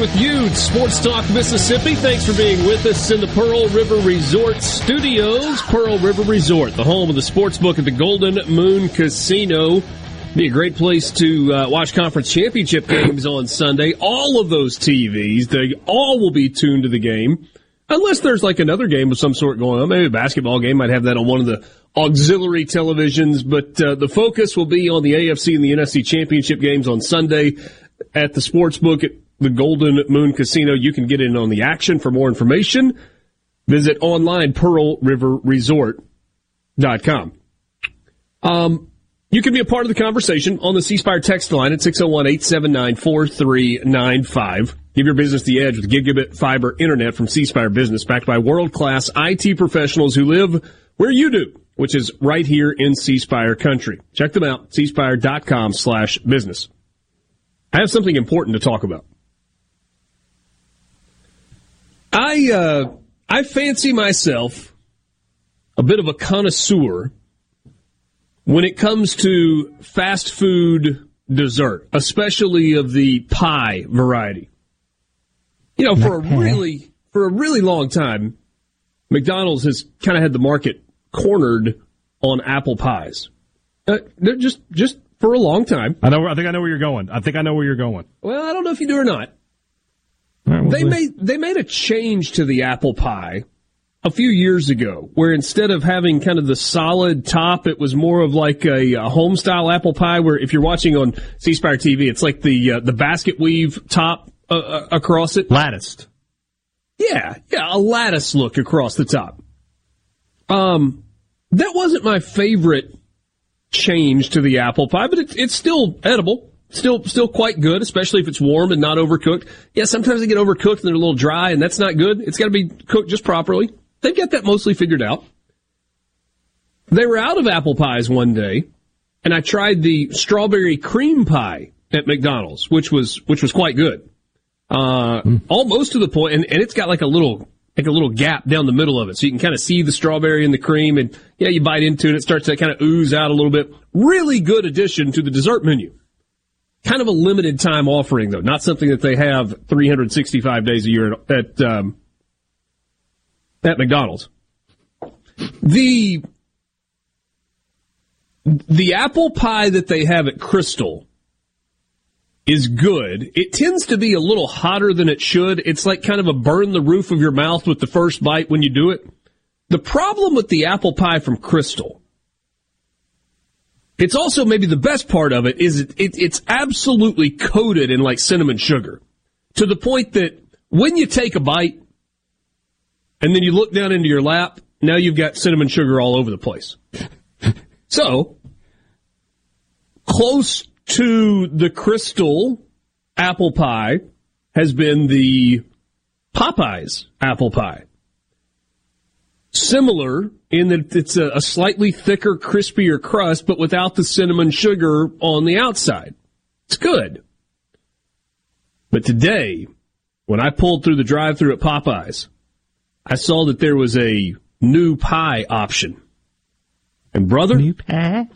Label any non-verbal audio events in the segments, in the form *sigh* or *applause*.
With you, Sports Talk Mississippi. Thanks for being with us in the Pearl River Resort Studios. Pearl River Resort, the home of the sports book at the Golden Moon Casino. Be a great place to uh, watch conference championship games on Sunday. All of those TVs, they all will be tuned to the game, unless there's like another game of some sort going on. Maybe a basketball game might have that on one of the auxiliary televisions, but uh, the focus will be on the AFC and the NFC championship games on Sunday at the sports book at the Golden Moon Casino. You can get in on the action. For more information, visit online pearlriverresort.com. Um, you can be a part of the conversation on the C Spire text line at 601-879-4395. Give your business the edge with gigabit fiber internet from C Spire Business, backed by world-class IT professionals who live where you do, which is right here in C Spire country. Check them out, cspire.com slash business. I have something important to talk about. I, uh, I fancy myself a bit of a connoisseur when it comes to fast food dessert, especially of the pie variety, you know, for a really for a really long time, McDonald's has kind of had the market cornered on apple pies. Uh, they're just just for a long time. I know. I think I know where you're going. I think I know where you're going. Well, I don't know if you do or not. Right, they made they made a change to the apple pie a few years ago, where instead of having kind of the solid top, it was more of like a, a home style apple pie. Where if you're watching on C Spire TV, it's like the uh, the basket weave top uh, uh, across it, latticed. Yeah, yeah, a lattice look across the top. Um, that wasn't my favorite change to the apple pie, but it, it's still edible. Still, still quite good, especially if it's warm and not overcooked. Yeah, sometimes they get overcooked and they're a little dry, and that's not good. It's got to be cooked just properly. They've got that mostly figured out. They were out of apple pies one day, and I tried the strawberry cream pie at McDonald's, which was which was quite good. Uh, mm. almost to the point, and, and it's got like a little like a little gap down the middle of it, so you can kind of see the strawberry and the cream, and yeah, you bite into it, it starts to kind of ooze out a little bit. Really good addition to the dessert menu. Kind of a limited time offering though, not something that they have 365 days a year at, um, at McDonald's. The the apple pie that they have at Krystal is good. It tends to be a little hotter than it should. It's like kind of a burn the roof of your mouth with the first bite when you do it. The problem with the apple pie from Krystal, it's also maybe the best part of it is it, it, it's absolutely coated in like cinnamon sugar to the point that when you take a bite, and then you look down into your lap, now you've got cinnamon sugar all over the place. *laughs* so, close to the Krystal apple pie has been the Popeyes apple pie. Similar in that it's a, a, slightly thicker, crispier crust, but without the cinnamon sugar on the outside. It's good. But today, when I pulled through the drive through at Popeyes, I saw that there was a new pie option. And brother, New pie.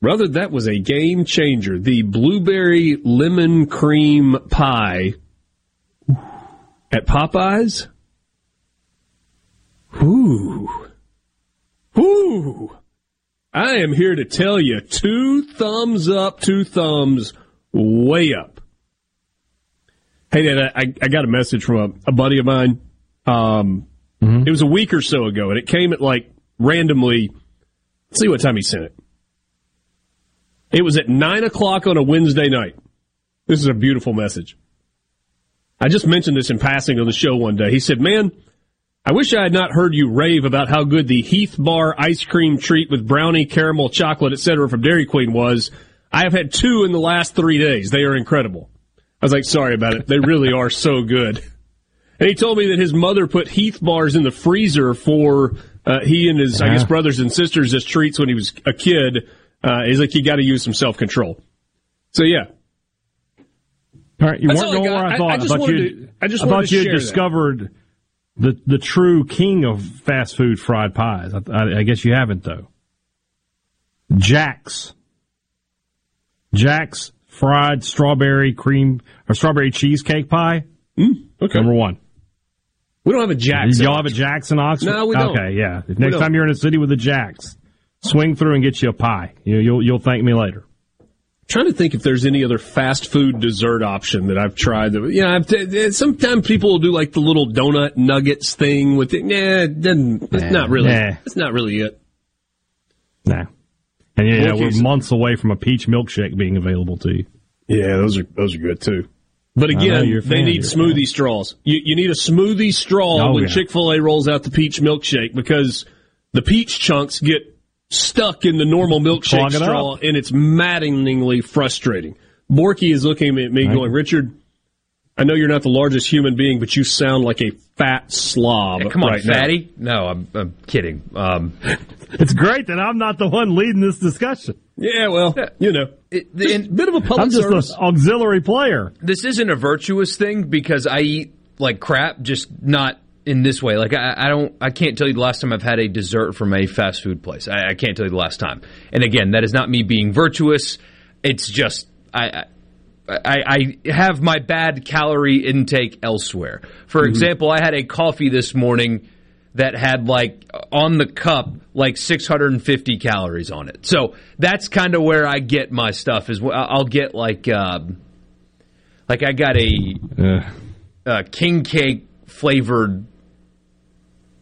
brother, that was a game changer. The blueberry lemon cream pie at Popeyes. Whoo. Whoo. I am here to tell you two thumbs up, two thumbs way up. Hey, Dad, I, I got a message from a, a buddy of mine. Um, It was a week or so ago, and it came at like randomly. Let's see what time he sent it. It was at nine o'clock on a Wednesday night. This is a beautiful message. I just mentioned this in passing on the show one day. He said, "Man, I wish I had not heard you rave about how good the Heath Bar ice cream treat with brownie, caramel, chocolate, etc. from Dairy Queen was. I have had two in the last three days. They are incredible." I was like, "Sorry about it. They really are so good." And he told me that his mother put Heath bars in the freezer for uh, he and his, I guess, brothers and sisters as treats when he was a kid. Uh, he's like, you got to use some self control. So yeah, All right, you That's weren't all going where got. I I- thought. I just thought wanted you. to- I just I thought to you share had that. The the true king of fast food fried pies. I, I, I guess you haven't though. Jack's. Jack's fried strawberry cream or strawberry cheesecake pie. Mm, okay. Number one. We don't have a Jack's. Y'all have a Jack's in Oxford? No, we don't. Okay, yeah. If next time you're in a city with a Jack's, swing through and get you a pie. You, you'll you'll thank me later. Trying to think if there's any other fast food dessert option that I've tried. That, yeah, I've t- sometimes people will do like the little donut nuggets thing with it. Nah, it doesn't, it's not really. Nah. It's not really it. Nah. And yeah, Okay, we're months away from a peach milkshake being available to you. Yeah, those are those are good too. But again, they fan, need you're a smoothie straws. You, you need a smoothie straw Oh, when yeah. Chick Fil A rolls out the peach milkshake because the peach chunks get stuck in the normal milkshake it straw, up. and it's maddeningly frustrating. Borky is looking at me, going, "Richard, I know you're not the largest human being, but you sound like a fat slob." Hey, come on, right now." fatty. No, I'm, I'm kidding. Um, *laughs* It's great that I'm not the one leading this discussion. Yeah, well, you know, it- just and- a bit of a public I'm just service. an auxiliary player. this isn't a virtuous thing because I eat like crap, just not in this way. Like I, I don't, I can't tell you the last time I've had a dessert from a fast food place. I, I can't tell you the last time. And again, that is not me being virtuous. It's just I. I, I have my bad calorie intake elsewhere. For example, I had a coffee this morning that had like on the cup like 650 calories on it. So that's kind of where I get my stuff. Is I'll get like um, like I got a uh, king cake flavored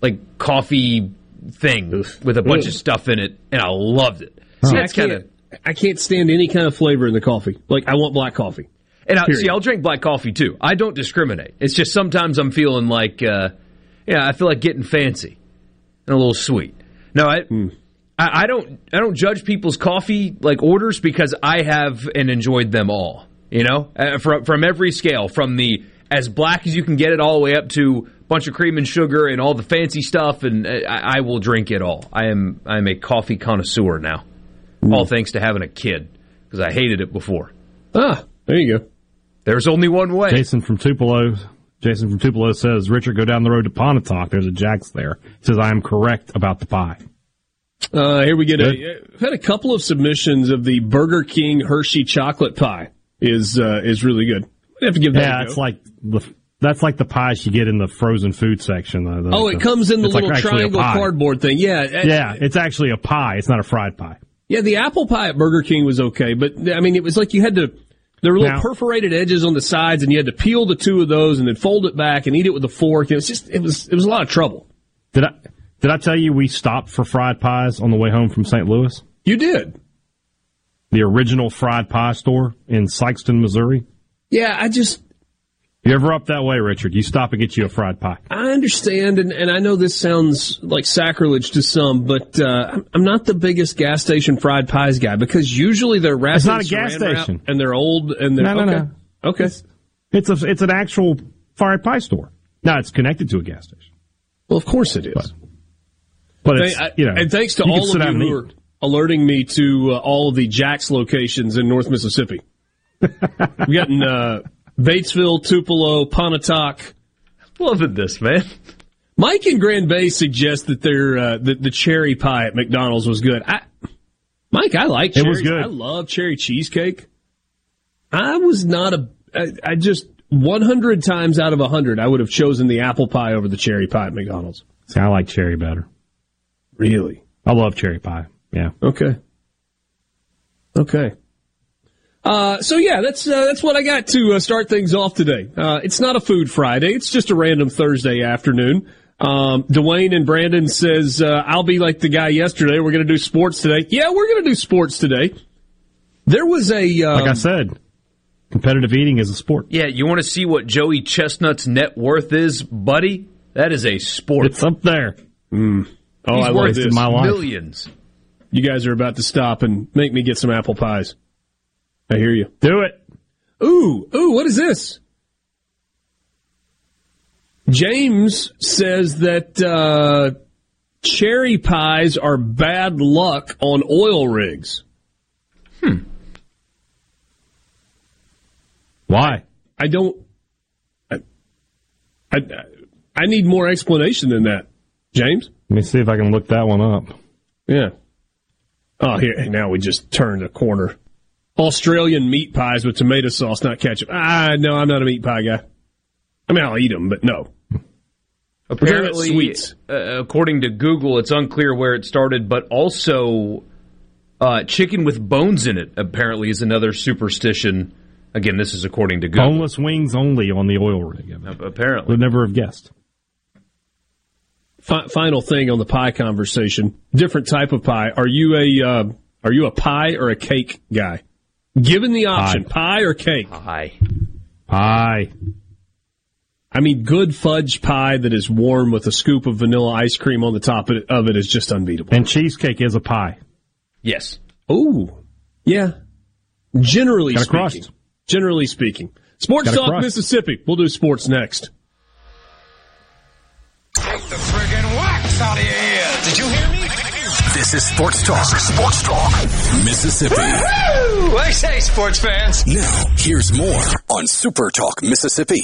like coffee thing with a bunch of stuff in it, and I loved it. So See, I that's kind can't, of. I can't stand any kind of flavor in the coffee. Like I want black coffee. And I, see, I'll drink black coffee too. I don't discriminate. It's just sometimes I'm feeling like, uh, yeah, I feel like getting fancy and a little sweet. No, I, I, I don't, I don't judge people's coffee like orders because I have and enjoyed them all. You know, uh, from from every scale, from the as black as you can get it, all the way up to a bunch of cream and sugar and all the fancy stuff, and I, I will drink it all. I am, I am a coffee connoisseur now, all thanks to having a kid because I hated it before. Ah, there you go. There's only one way. Jason from Tupelo. Jason from Tupelo says, Richard, go down the road to Pontotoc. There's a Jack's there. Says, I am correct about the pie. Uh, here we get Good. a. I've had a couple of submissions of the Burger King Hershey chocolate pie. Is uh, is really good. I have to give that. Yeah, a go. it's like the, that's like the pies you get in the frozen food section. Oh, it comes in the like little actually triangle cardboard thing. Yeah, Yeah, it's actually a pie. It's not a fried pie. Yeah, the apple pie at Burger King was okay, but I mean, it was like you had to. There were little Now- perforated edges on the sides, and you had to peel the two of those and then fold it back and eat it with a fork. It was just, it was, it was a lot of trouble. Did I did I tell you we stopped for fried pies on the way home from St. Louis? You did. The original fried pie store in Sikeston, Missouri. Yeah, I just, You ever up that way, Richard? You stop and get you a fried pie. I understand, and, and I know this sounds like sacrilege to some, but uh, I'm- I'm not the biggest gas station fried pies guy because usually they're wrapped It's not a gas station. and they're old and they're No, no, okay. no. Okay. It's a it's an actual fried pie store. Now it's connected to a gas station, Well, of course it is. but it's Thank- you know. and thanks to all of you who are alerting me to uh, all of the Jack's locations in North Mississippi. *laughs* We've gotten uh, Batesville, Tupelo, Pontotoc. Loving this, man. Mike in Grand Bay suggests that their uh, the, the cherry pie at McDonald's was good. I, Mike, I like It was good. I love cherry cheesecake. I was not a. I, I just 100 times out of 100, I would have chosen the apple pie over the cherry pie at McDonald's. See, I like cherry better. Really? I love cherry pie. Yeah. Okay. Okay. Uh, so yeah, that's uh, that's what I got to uh, start things off today. Uh, it's not a food Friday; it's just a random Thursday afternoon. Um, Dwayne and Brandon says uh, I'll be like the guy yesterday. We're going to do sports today. Yeah, we're going to do sports today. There was a um, Like I said, competitive eating is a sport. Yeah, you want to see what Joey Chestnut's net worth is, buddy? That is a sport. It's up there. oh, He's I love worth this. my life. millions. You guys are about to stop and make me get some apple pies. I hear you. Do it. Ooh, ooh, what is this? James says that uh, cherry pies are bad luck on oil rigs. Hmm. Why? I don't. I, I, I need more explanation than that, James. Let me see if I can look that one up. Yeah. Oh, here now we just turned a corner. Australian meat pies with tomato sauce, not ketchup. Ah, no, I'm not a meat pie guy. I mean, I'll eat them, but no. Apparently, sweets. uh, according to Google, it's unclear where it started, but also uh, chicken with bones in it apparently is another superstition. Again, this is according to Google. Boneless wings only on the oil rig. Apparently, Would never have guessed. Fi- final thing on the pie conversation. Different type of pie. Are you a uh, are you a pie or a cake guy? Given the option, pie, or cake. Pie. Pie. I mean, good fudge pie that is warm with a scoop of vanilla ice cream on the top of it is just unbeatable. And cheesecake is a pie. Yes. Ooh, yeah. Generally Got speaking, generally speaking, Sports Got Talk. Mississippi. We'll do sports next. This is Sports Talk. Sports Talk. Mississippi. Woo! I say, sports fans. Now, here's more on Super Talk Mississippi.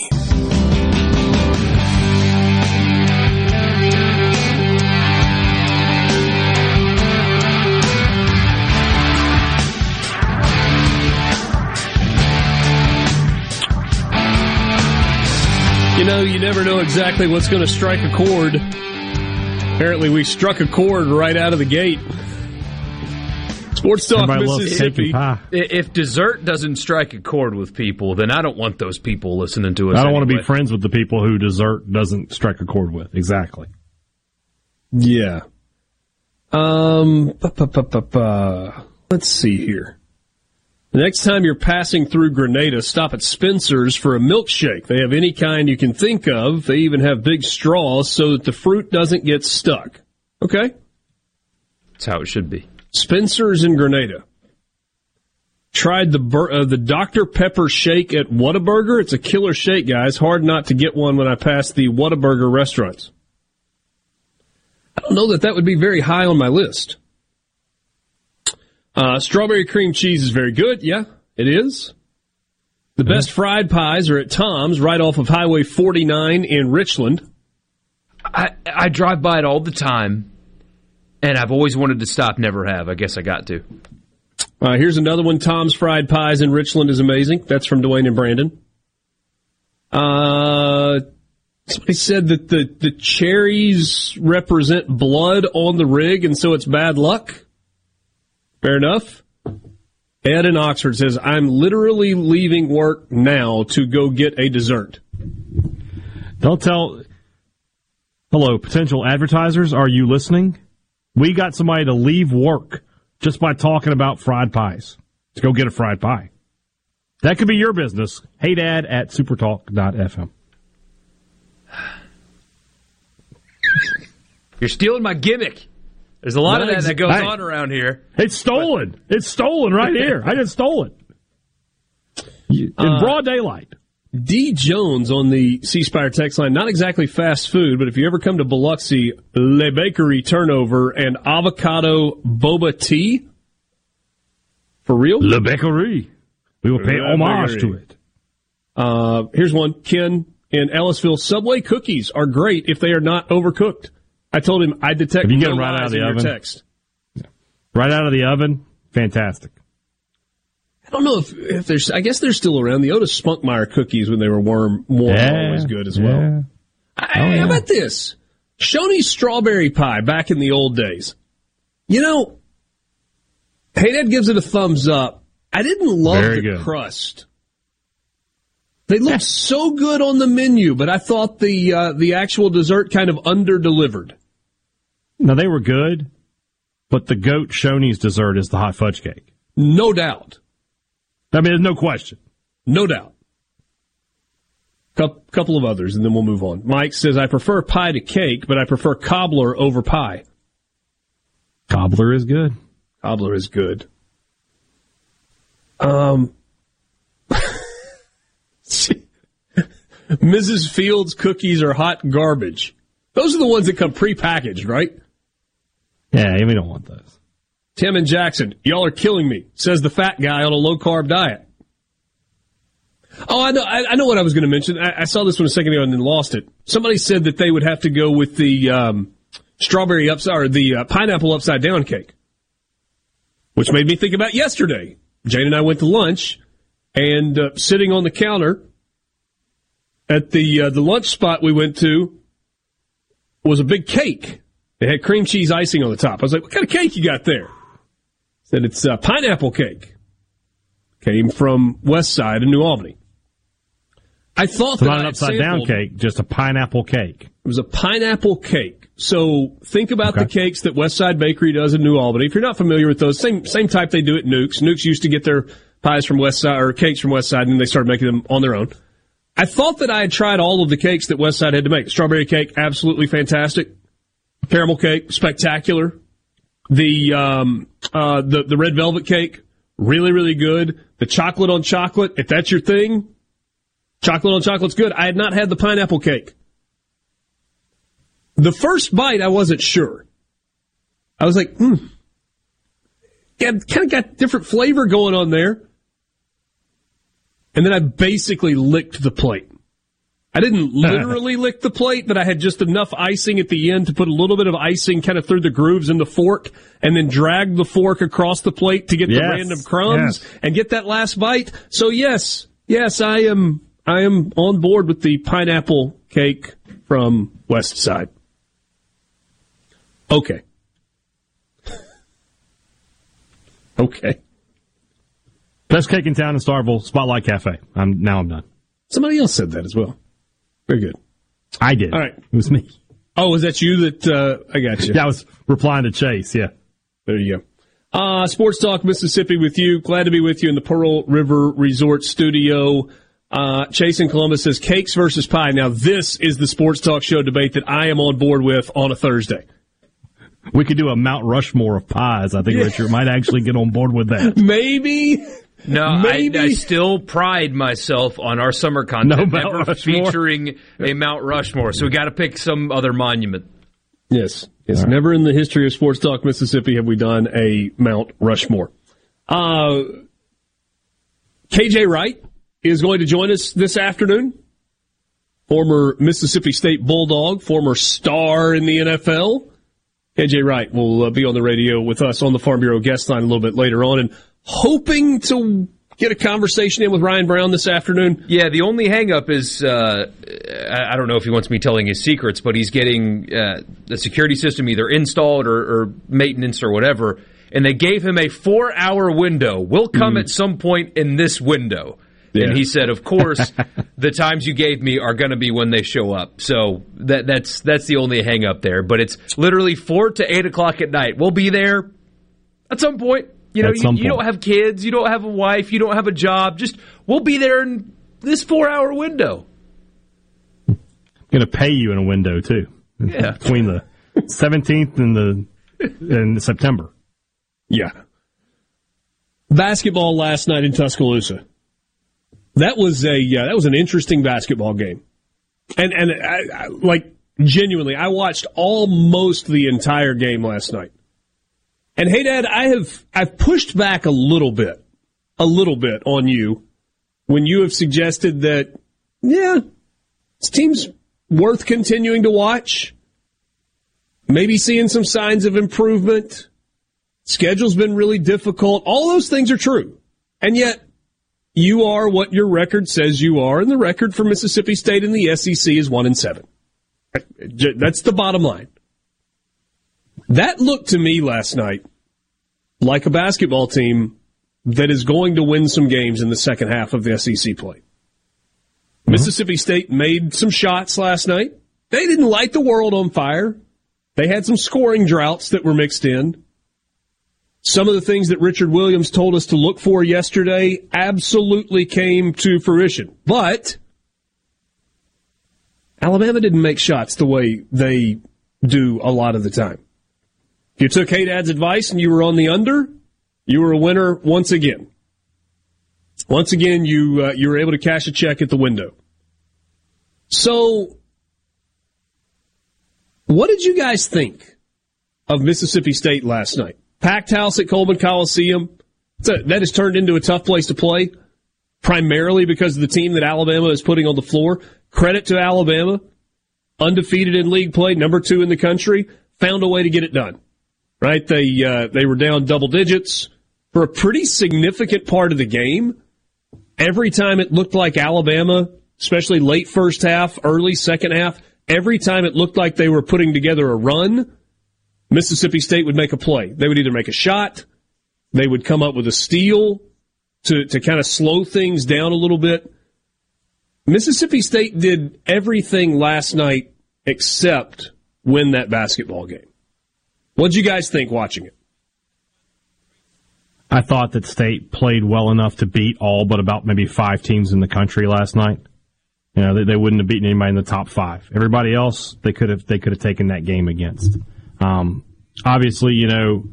You know, you never know exactly what's going to strike a chord. Apparently, we struck a chord right out of the gate. Sports Talk Everybody Mississippi. and If dessert doesn't strike a chord with people, then I don't want those people listening to us. I don't want to be friends with the people who dessert doesn't strike a chord with. Exactly. Yeah. Um. Let's see here. The next time you're passing through Grenada, stop at Spencer's for a milkshake. They have any kind you can think of. They even have big straws so that the fruit doesn't get stuck. Okay? That's how it should be. Spencer's in Grenada. Tried the bur- uh, the Dr Pepper shake at Whataburger. It's a killer shake, guys. Hard not to get one when I pass the Whataburger restaurants. I don't know that that would be very high on my list. Uh, strawberry cream cheese is very good. Yeah, it is. The best fried pies are at Tom's, right off of Highway 49 in Richland. I I drive by it all the time, and I've always wanted to stop. Never have. I guess I got to. Uh, here's another one. Tom's Fried Pies in Richland is amazing. That's from Dwayne and Brandon. Uh, somebody said that the, the cherries represent blood on the rig, and so it's bad luck. Fair enough. Ed in Oxford says, I'm literally leaving work now to go get a dessert. Don't tell. Hello, potential advertisers. Are you listening? We got somebody to leave work just by talking about fried pies. To go get a fried pie. That could be your business. Hey dad at supertalk.fm. You're stealing my gimmick. There's a lot of that that goes Hey. on around here. It's stolen. It's stolen right here. I just stole it. You- In broad daylight. D. Jones on the C Spire text line, not exactly fast food, but if you ever come to Biloxi, Le Bakery turnover and avocado boba tea. For real? Le Bakery. We will pay Le homage Bakery. to it. Uh, here's one. Ken in Ellisville, Subway cookies are great if they are not overcooked. I told him I detect If you get no them right out of the oven. text. Right out of the oven, fantastic. I don't know if, if there's. I guess they're still around. The Otis Spunkmeyer cookies when they were warm, warm were always good as well. yeah. I, Oh, yeah. How about this? Shoney's strawberry pie back in the old days. You know, Hey Dad gives it a thumbs up. I didn't love Very the good. crust. They looked so good on the menu, but I thought the uh, the actual dessert kind of under delivered. Now they were good, but the goat Shoney's dessert is the hot fudge cake. No doubt. I mean, there's no question. No doubt. Cou- couple of others, and then we'll move on. Mike says, I prefer pie to cake, but I prefer cobbler over pie. Cobbler is good. Cobbler is good. Um, *laughs* Mrs. Fields cookies are hot garbage. Those are the ones that come prepackaged, right? Yeah, we don't want those. Tim and Jackson, y'all are killing me, says the fat guy on a low carb diet. Oh, I know, I, I know what I was going to mention. I, I saw this one a second ago and then lost it. Somebody said that they would have to go with the um, strawberry upside or the uh, pineapple upside down cake, which made me think about yesterday. Jane and I went to lunch, and uh, sitting on the counter at the uh, the lunch spot we went to was a big cake. It had cream cheese icing on the top. I was like, "What kind of cake you got there?" Said it's uh, pineapple cake. Came from West Side in New Albany. I thought It's that not an upside down cake, just a pineapple cake. It was a pineapple cake. So think about Okay. the cakes that West Side Bakery does in New Albany. If you're not familiar with those, same same type they do at Nukes. Nukes used to get their pies from West Side or cakes from West Side, and they started making them on their own. I thought that I had tried all of the cakes that West Side had to make. Strawberry cake, absolutely fantastic. Caramel cake, spectacular. The um, uh, the the red velvet cake, really really good. The chocolate on chocolate, if that's your thing, chocolate on chocolate's good. I had not had the pineapple cake. The first bite, I wasn't sure. I was like, hmm. Kind of got different flavor going on there. And then I basically licked the plate. I didn't *laughs* literally lick the plate, but I had just enough icing at the end to put a little bit of icing kind of through the grooves in the fork and then drag the fork across the plate to get the random crumbs Yes. and get that last bite. So yes, yes, I am, I am on board with the pineapple cake from West Side. Okay. *laughs* okay. Best cake in town in Starkville, Spotlight Cafe. I'm now I'm done. Somebody else said that as well. Very good. I did. All right. It was me. Oh, was that you that, uh, I got you. Yeah, I was replying to Chase. Yeah. There you go. Uh, Sports Talk Mississippi with you. Glad to be with you in the Pearl River Resort studio. Uh, Chase in Columbus says cakes versus pie. Now, this is the Sports Talk Show debate that I am on board with on a Thursday. We could do a Mount Rushmore of pies. I think Richard might actually get on board with that. *laughs* Maybe. No, I, Maybe. I still pride myself on our summer content No never featuring a Mount Rushmore. So we got to pick some other monument. Yes. Yes. Never in the history of Sports Talk Mississippi have we done a Mount Rushmore. Uh, KJ Wright is going to join us this afternoon. Former Mississippi State Bulldog, former star in the NFL. KJ Wright will uh, be on the radio with us on the Farm Bureau guest line a little bit later on and hoping to get a conversation in with Ryan Brown this afternoon. Yeah, the only hangup is uh, I don't know if he wants me telling his secrets, but he's getting uh, the security system either installed or, or maintenance or whatever. And they gave him a four hour window. We'll come at some point in this window. Yeah. And he said, "Of course, *laughs* the times you gave me are going to be when they show up." So that that's that's the only hang up there. But it's literally four to eight o'clock at night. We'll be there at some point. You know, you, you don't have kids, you don't have a wife, you don't have a job. Just we'll be there in this four hour window. I'm Going to pay you in a window too. Yeah. *laughs* Between the 17th and the and September. Yeah. Basketball last night in Tuscaloosa. That was a uh, that was an interesting basketball game, and and I, I, like genuinely, I watched almost the entire game last night. And hey, Dad, I have I've pushed back a little bit, a little bit on you when you have suggested that yeah, This team's worth continuing to watch. Maybe seeing some signs of improvement. Schedule's been really difficult. All those things are true. And yet, you are what your record says you are, and the record for Mississippi State in the SEC is one and seven. That's the bottom line. That looked to me last night like a basketball team that is going to win some games in the second half of the SEC play. Mm-hmm. Mississippi State made some shots last night. They didn't light the world on fire. They had some scoring droughts that were mixed in. Some of the things that Richard Williams told us to look for yesterday absolutely came to fruition. But Alabama didn't make shots the way they do a lot of the time. If you took Hey Dad's advice and you were on the under, you were a winner once again. Once again, you uh, you were able to cash a check at the window. So, what did you guys think of Mississippi State last night? Packed house at Coleman Coliseum. A, that has turned into a tough place to play, primarily because of the team that Alabama is putting on the floor. Credit to Alabama, undefeated in league play, number two in the country, found a way to get it done. Right? They uh, they were down double digits for a pretty significant part of the game. Every time it looked like Alabama, especially late first half, early second half, every time it looked like they were putting together a run, Mississippi State would make a play. They would either make a shot, they would come up with a steal to, to kind of slow things down a little bit. Mississippi State did everything last night except win that basketball game. What did you guys think watching it? I thought that State played well enough to beat all but about maybe five teams in the country last night. You know, they, they wouldn't have beaten anybody in the top five. Everybody else, they could have they could have taken that game against. Um, obviously, you know,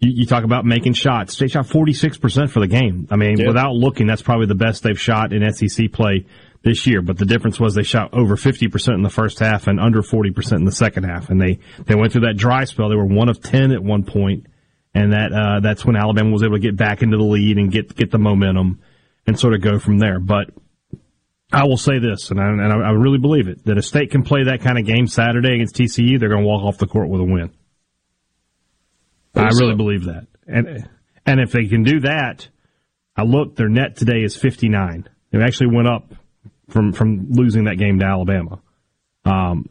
you, you, talk about making shots. State shot 46% for the game. I mean, yep. without looking, that's probably the best they've shot in SEC play this year. But the difference was they shot over 50% in the first half and under 40% in the second half. And they, they went through that dry spell. They were one of 10 at one point, And that, uh, that's when Alabama was able to get back into the lead and get, get the momentum and sort of go from there. But I will say this, and I, and I really believe it, that if State can play that kind of game Saturday against TCU, they're going to walk off the court with a win. I really believe that. And and if they can do that, I look, their net today is 59. It actually went up from from losing that game to Alabama. Um,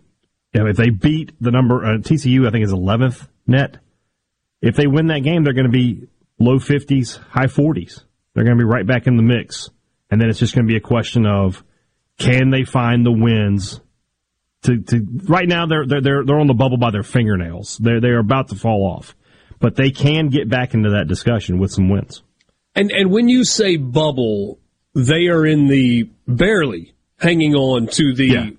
if they beat the number uh, TCU, I think is 11th net. If they win that game, they're going to be low 50s, high 40s. They're going to be right back in the mix, and then it's just going to be a question of can they find the wins to, to right now they're, they're, they're, on the bubble by their fingernails. They're, they're about to fall off, but they can get back into that discussion with some wins. And, and when you say bubble, they are in the barely hanging on to the yeah.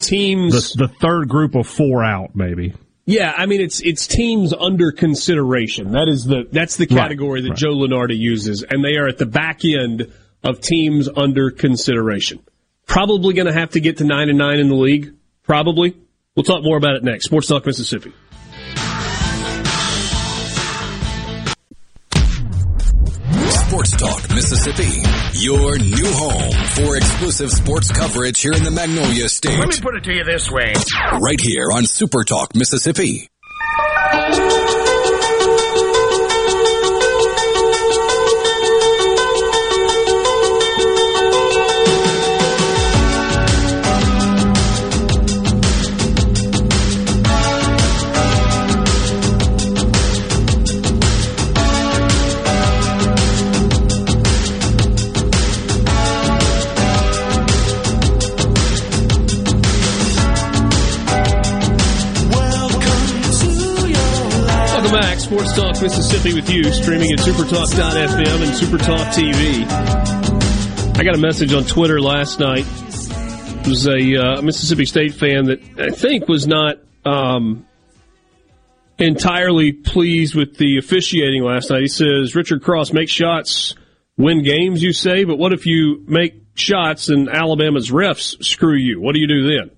teams. The, the third group of four out, maybe. Yeah, I mean it's it's teams under consideration. That is the that's the category right, that right. Joe Lunardi uses, and they are at the back end of teams under consideration. Probably going to have to get to nine and nine in the league. Probably. We'll talk more about it next. Sports Talk Mississippi. Sports Talk Mississippi, your new home for exclusive sports coverage here in the Magnolia State. Let me put it to you this way. Right here on Super Talk Mississippi. Sports Talk Mississippi with you, streaming at supertalk.fm and supertalk TV. I got a message on Twitter last night. It was a uh, Mississippi State fan that I think was not um, entirely pleased with the officiating last night. He says, Richard Cross, make shots, win games, you say, but what if you make shots and Alabama's refs screw you? What do you do then?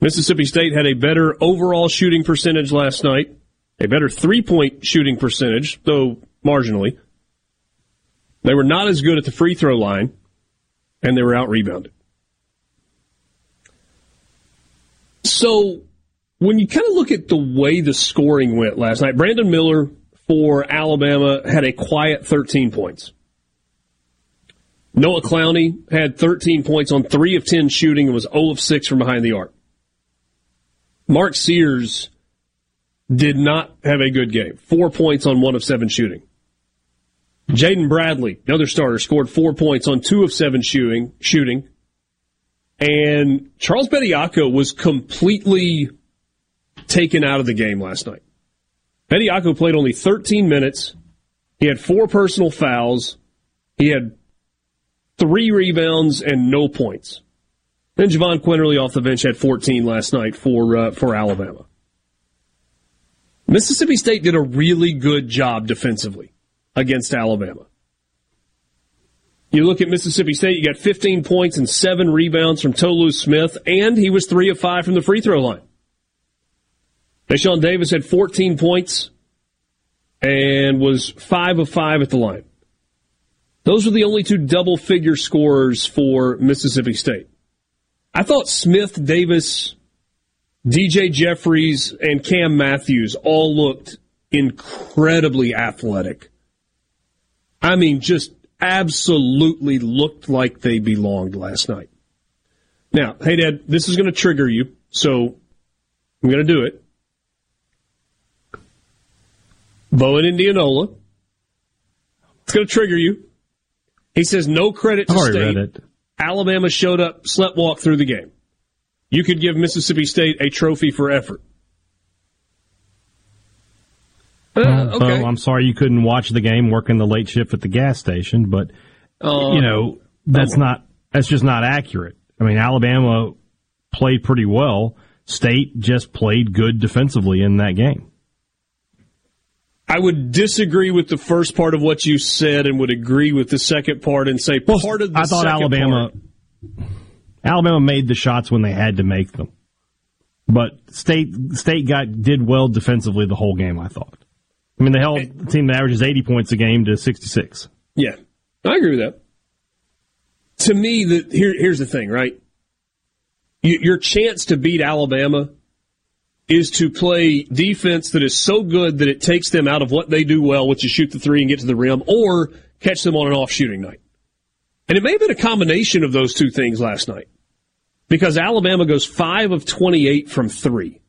Mississippi State had a better overall shooting percentage last night a better three point shooting percentage, though marginally. They were not as good at the free throw line, and they were out rebounded. So when you kind of look at the way the scoring went last night, Brandon Miller for Alabama had a quiet 13 points. Noah Clowney had 13 points on 3 of 10 shooting and was 0 of 6 from behind the arc. Mark Sears did not have a good game. 4 points on 1 of 7 shooting. Jaden Bradley, another starter, scored 4 points on 2 of 7 shooting, shooting. And Charles Bediako was completely taken out of the game last night. Bediako played only 13 minutes. He had four personal fouls. He had three rebounds and no points. Then Jahvon Quinerly off the bench had 14 last night for uh, for Alabama. Mississippi State did a really good job defensively against Alabama. You look at Mississippi State, you got 15 points and seven rebounds from Tolu Smith, and he was three of five from the free throw line. Dashawn Davis had 14 points and was five of five at the line. Those were the only two double figure scorers for Mississippi State. I thought Smith, Davis, DJ Jeffries, and Cam Matthews all looked incredibly athletic. I mean, just absolutely looked like they belonged last night. Now, hey, Dad, this is going to trigger you, so I'm going to do it. Bowen Indianola. It's going to trigger you. He says no credit to State. read it. Alabama showed up, slept walk through the game. You could give Mississippi State a trophy for effort. Uh, Well, okay. I'm sorry you couldn't watch the game working the late shift at the gas station, but Uh, you know that's not that's just not accurate. I mean, Alabama played pretty well. State just played good defensively in that game. I would disagree with the first part of what you said and would agree with the second part and say part of the I thought second Alabama part- Alabama made the shots when they had to make them, but State State got did well defensively the whole game. I thought. I mean, they held a team that averages 80 points a game to 66. Yeah, I agree with that. To me, the, here, here's the thing, right? You, your chance to beat Alabama is to play defense that is so good that it takes them out of what they do well, which is shoot the three and get to the rim, or catch them on an off shooting night. And it may have been a combination of those two things last night because Alabama goes 5 of 28 from three.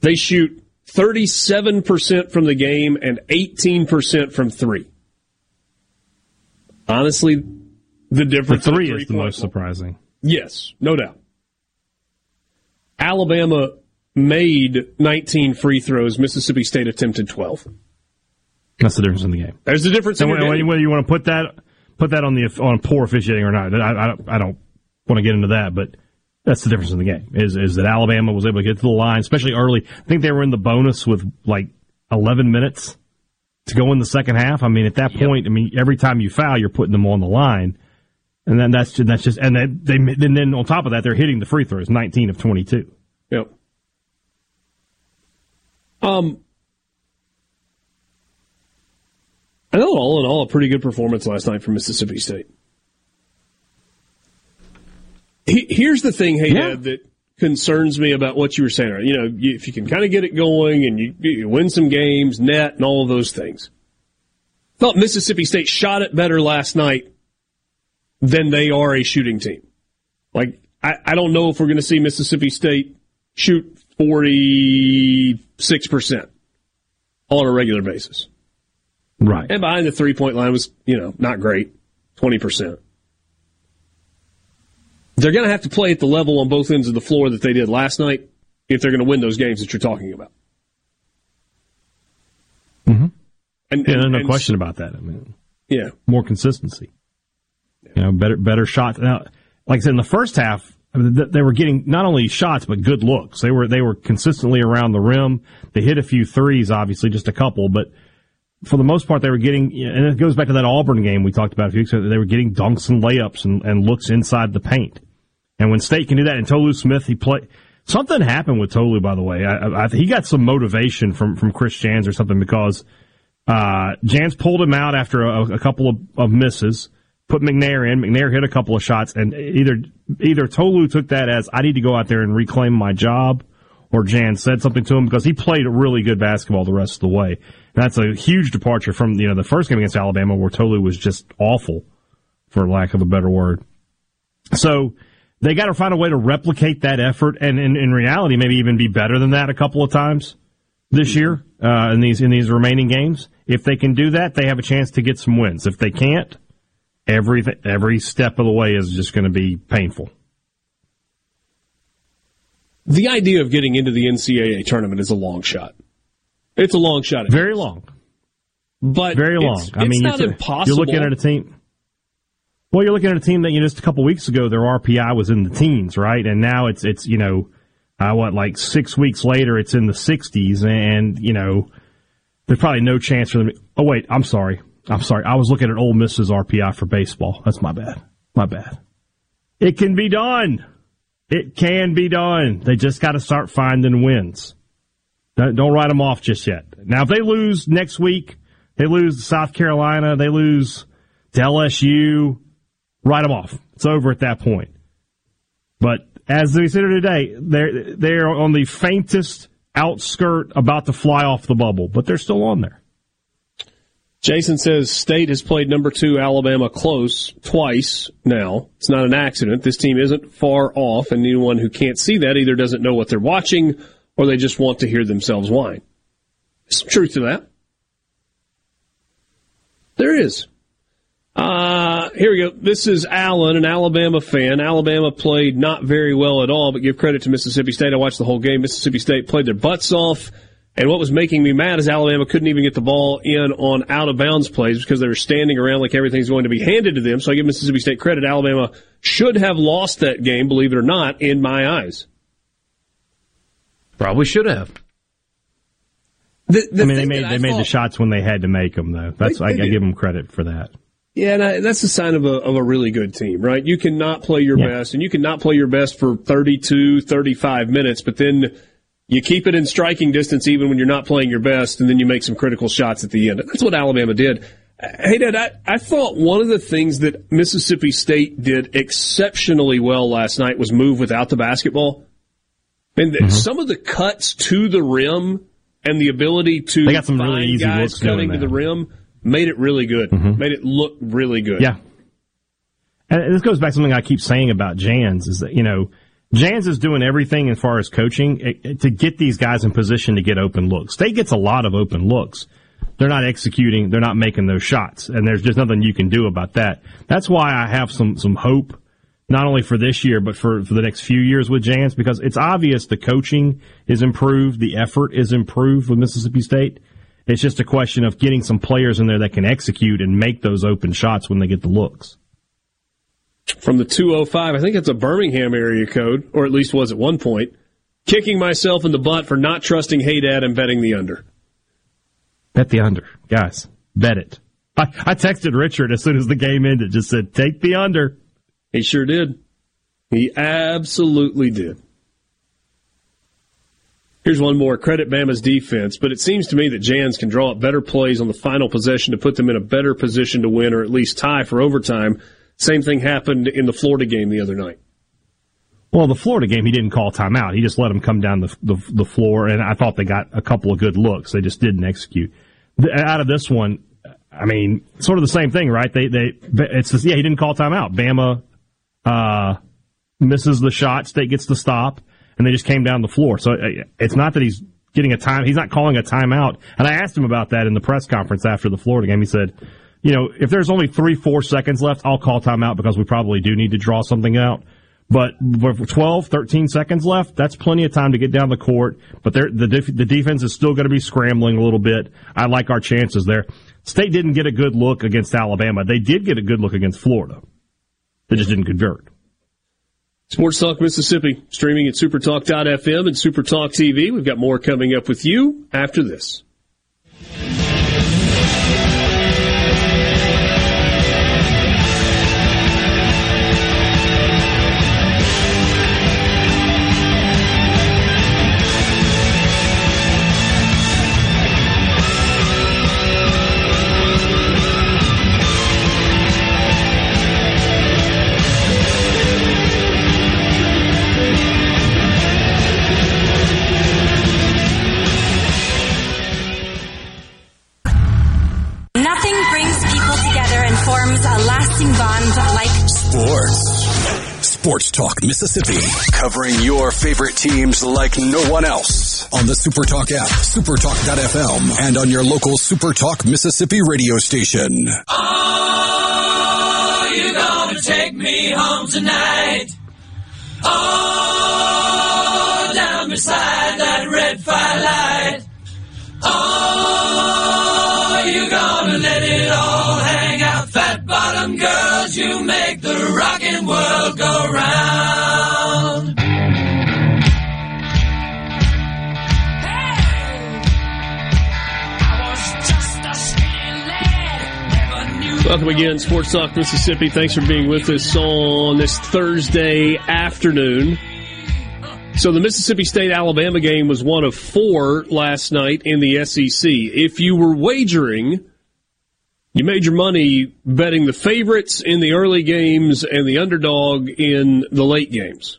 They shoot 37% from the game and 18% from three. Honestly, the The difference. in three a is the most surprising. Yes, no doubt. Alabama made 19 free throws. Mississippi State attempted 12. That's the difference in the game. There's the difference in And your whether game. whether you want to put that put that on the on poor officiating or not, I, I, don't- I don't want to get into that, but that's the difference in the game. Is is that Alabama was able to get to the line, especially early. I think they were in the bonus with like 11 minutes to go in the second half. I mean, at that point, I mean, every time you foul, you're putting them on the line, and then that's just, that's just and then they and then on top of that, they're hitting the free throws, 19 of 22. Yep. Um, I know all in all a pretty good performance last night from Mississippi State. He- Here's the thing, hey Yeah. Dad, that concerns me about what you were saying. You know, you- if you can kind of get it going and you, you win some games, net, and all of those things. I Thought Mississippi State shot it better last night than they are a shooting team. Like, I, I don't know if we're going to see Mississippi State shoot 46% on a regular basis. Right. And behind the three point line was, you know, not great, 20%. They're going to have to play at the level on both ends of the floor that they did last night if they're going to win those games that you're talking about. Mm-hmm. And, Yeah, and- no and- question about that. I mean, Yeah. more consistency. You know, better better shots. Now, like I said, in the first half, I mean, they were getting not only shots but good looks. They were they were consistently around the rim. They hit a few threes, obviously, just a couple, but for the most part, they were getting. And it goes back to that Auburn game we talked about a few weeks ago. They were getting dunks and layups and, and looks inside the paint. And when State can do that, and Tolu Smith, he played. something happened with Tolu. By the way, I, I, he got some motivation from from Chris Jans or something because uh, Jans pulled him out after a, a couple of, of misses, put McNair in. McNair hit a couple of shots, and either either Tolu took that as I need to go out there and reclaim my job, or Jan said something to him because he played a really good basketball the rest of the way. That's a huge departure from you know the first game against Alabama where Tolu was just awful, for lack of a better word. So they got to find a way to replicate that effort, and in, in reality, maybe even be better than that a couple of times this year uh, in these in these remaining games. If they can do that, they have a chance to get some wins. If they can't, every every step of the way is just going to be painful. The idea of getting into the NCAA tournament is a long shot. It's a long shot. Very long. But very long. It's, I mean, not impossible. You're looking at a team. Well, you're looking at a team that you know just a couple weeks ago their RPI was in the teens, right? And now it's it's you know, uh, what like six weeks later it's in the 60s, and you know, there's probably no chance for them. Oh wait, I'm sorry, I'm sorry. I was looking at Ole Miss's RPI for baseball. That's my bad. My bad. It can be done. It can be done. They just got to start finding wins. Don't write them off just yet. Now, if they lose next week, they lose South Carolina, they lose to LSU, write them off. It's over at that point. But as we sit here today, they're they're on the faintest outskirt about to fly off the bubble, but they're still on there. Jason says State has played number two Alabama close twice now. It's not an accident. This team isn't far off, and anyone who can't see that either doesn't know what they're watching or they just want to hear themselves whine. There's some truth to that. There is. Uh, here we go. This is Allen, an Alabama fan. Alabama played not very well at all, but give credit to Mississippi State. I watched the whole game. Mississippi State played their butts off. And what was making me mad is Alabama couldn't even get the ball in on out of bounds plays because they were standing around like everything's going to be handed to them. So I give Mississippi State credit. Alabama should have lost that game, believe it or not, in my eyes. Probably should have. The, the I mean, they made they made thought, the shots when they had to make them, though. That's they, they I, I, give them credit for that. Yeah, and I, that's a sign of a of a really good team, right? You cannot play your yeah. best, and you cannot play your best for 32, 35 minutes, but then you keep it in striking distance even when you're not playing your best, and then you make some critical shots at the end. That's what Alabama did. Hey, Dad, I, I thought one of the things that Mississippi State did exceptionally well last night was move without the basketball. And mm-hmm. some of the cuts to the rim and the ability to they got some really easy guys cutting to the rim made it really good. Mm-hmm. Made it look really good. Yeah. And this goes back to something I keep saying about Jans is that, you know, Jans is doing everything as far as coaching eh, eh, to get these guys in position to get open looks. State gets a lot of open looks. They're not executing, they're not making those shots, and there's just nothing you can do about that. That's why I have some some hope not only for this year but for, for the next few years with Jans because it's obvious the coaching is improved, the effort is improved with Mississippi State. It's just a question of getting some players in there that can execute and make those open shots when they get the looks. From the 205, I think it's a Birmingham area code, or at least was at one point. Kicking myself in the butt for not trusting Hey Dad and betting the under. Bet the under. Guys, bet it. I, I texted Richard as soon as the game ended, just said, take the under. He sure did. He absolutely did. Here's one more. Credit Bama's defense, but it seems to me that Jans can draw up better plays on the final possession to put them in a better position to win or at least tie for overtime. Same thing happened in the Florida game the other night. Well, the Florida game, he didn't call timeout. He just let them come down the, the, the floor, and I thought they got a couple of good looks. They just didn't execute. The, out of this one, I mean, sort of the same thing, right? They they it's just, yeah, he didn't call timeout. Bama uh, misses the shot, State gets the stop and they just came down the floor. So uh, it's not that he's getting a time. He's not calling a timeout. And I asked him about that in the press conference after the Florida game. He said, you know, if there's only three, four seconds left, I'll call timeout because we probably do need to draw something out. But with 12, 13 seconds left, that's plenty of time to get down the court. But the, def- the defense is still going to be scrambling a little bit. I like our chances there. State didn't get a good look against Alabama. They did get a good look against Florida. They just didn't convert. Sports Talk Mississippi, streaming at supertalk.fm and supertalk TV. We've got more coming up with you after this. Talk Mississippi. Covering your favorite teams like no one else. On the Supertalk app, supertalk.fm, and on your local Supertalk Mississippi radio station. Oh, you're gonna take me home tonight. Oh, down beside that girls, you make the rockin' world go round. Welcome again, Sports Talk Mississippi. Thanks for being with us on this Thursday afternoon. So the Mississippi State Alabama game was one of four last night in the SEC. If you were wagering, you made your money betting the favorites in the early games and the underdog in the late games.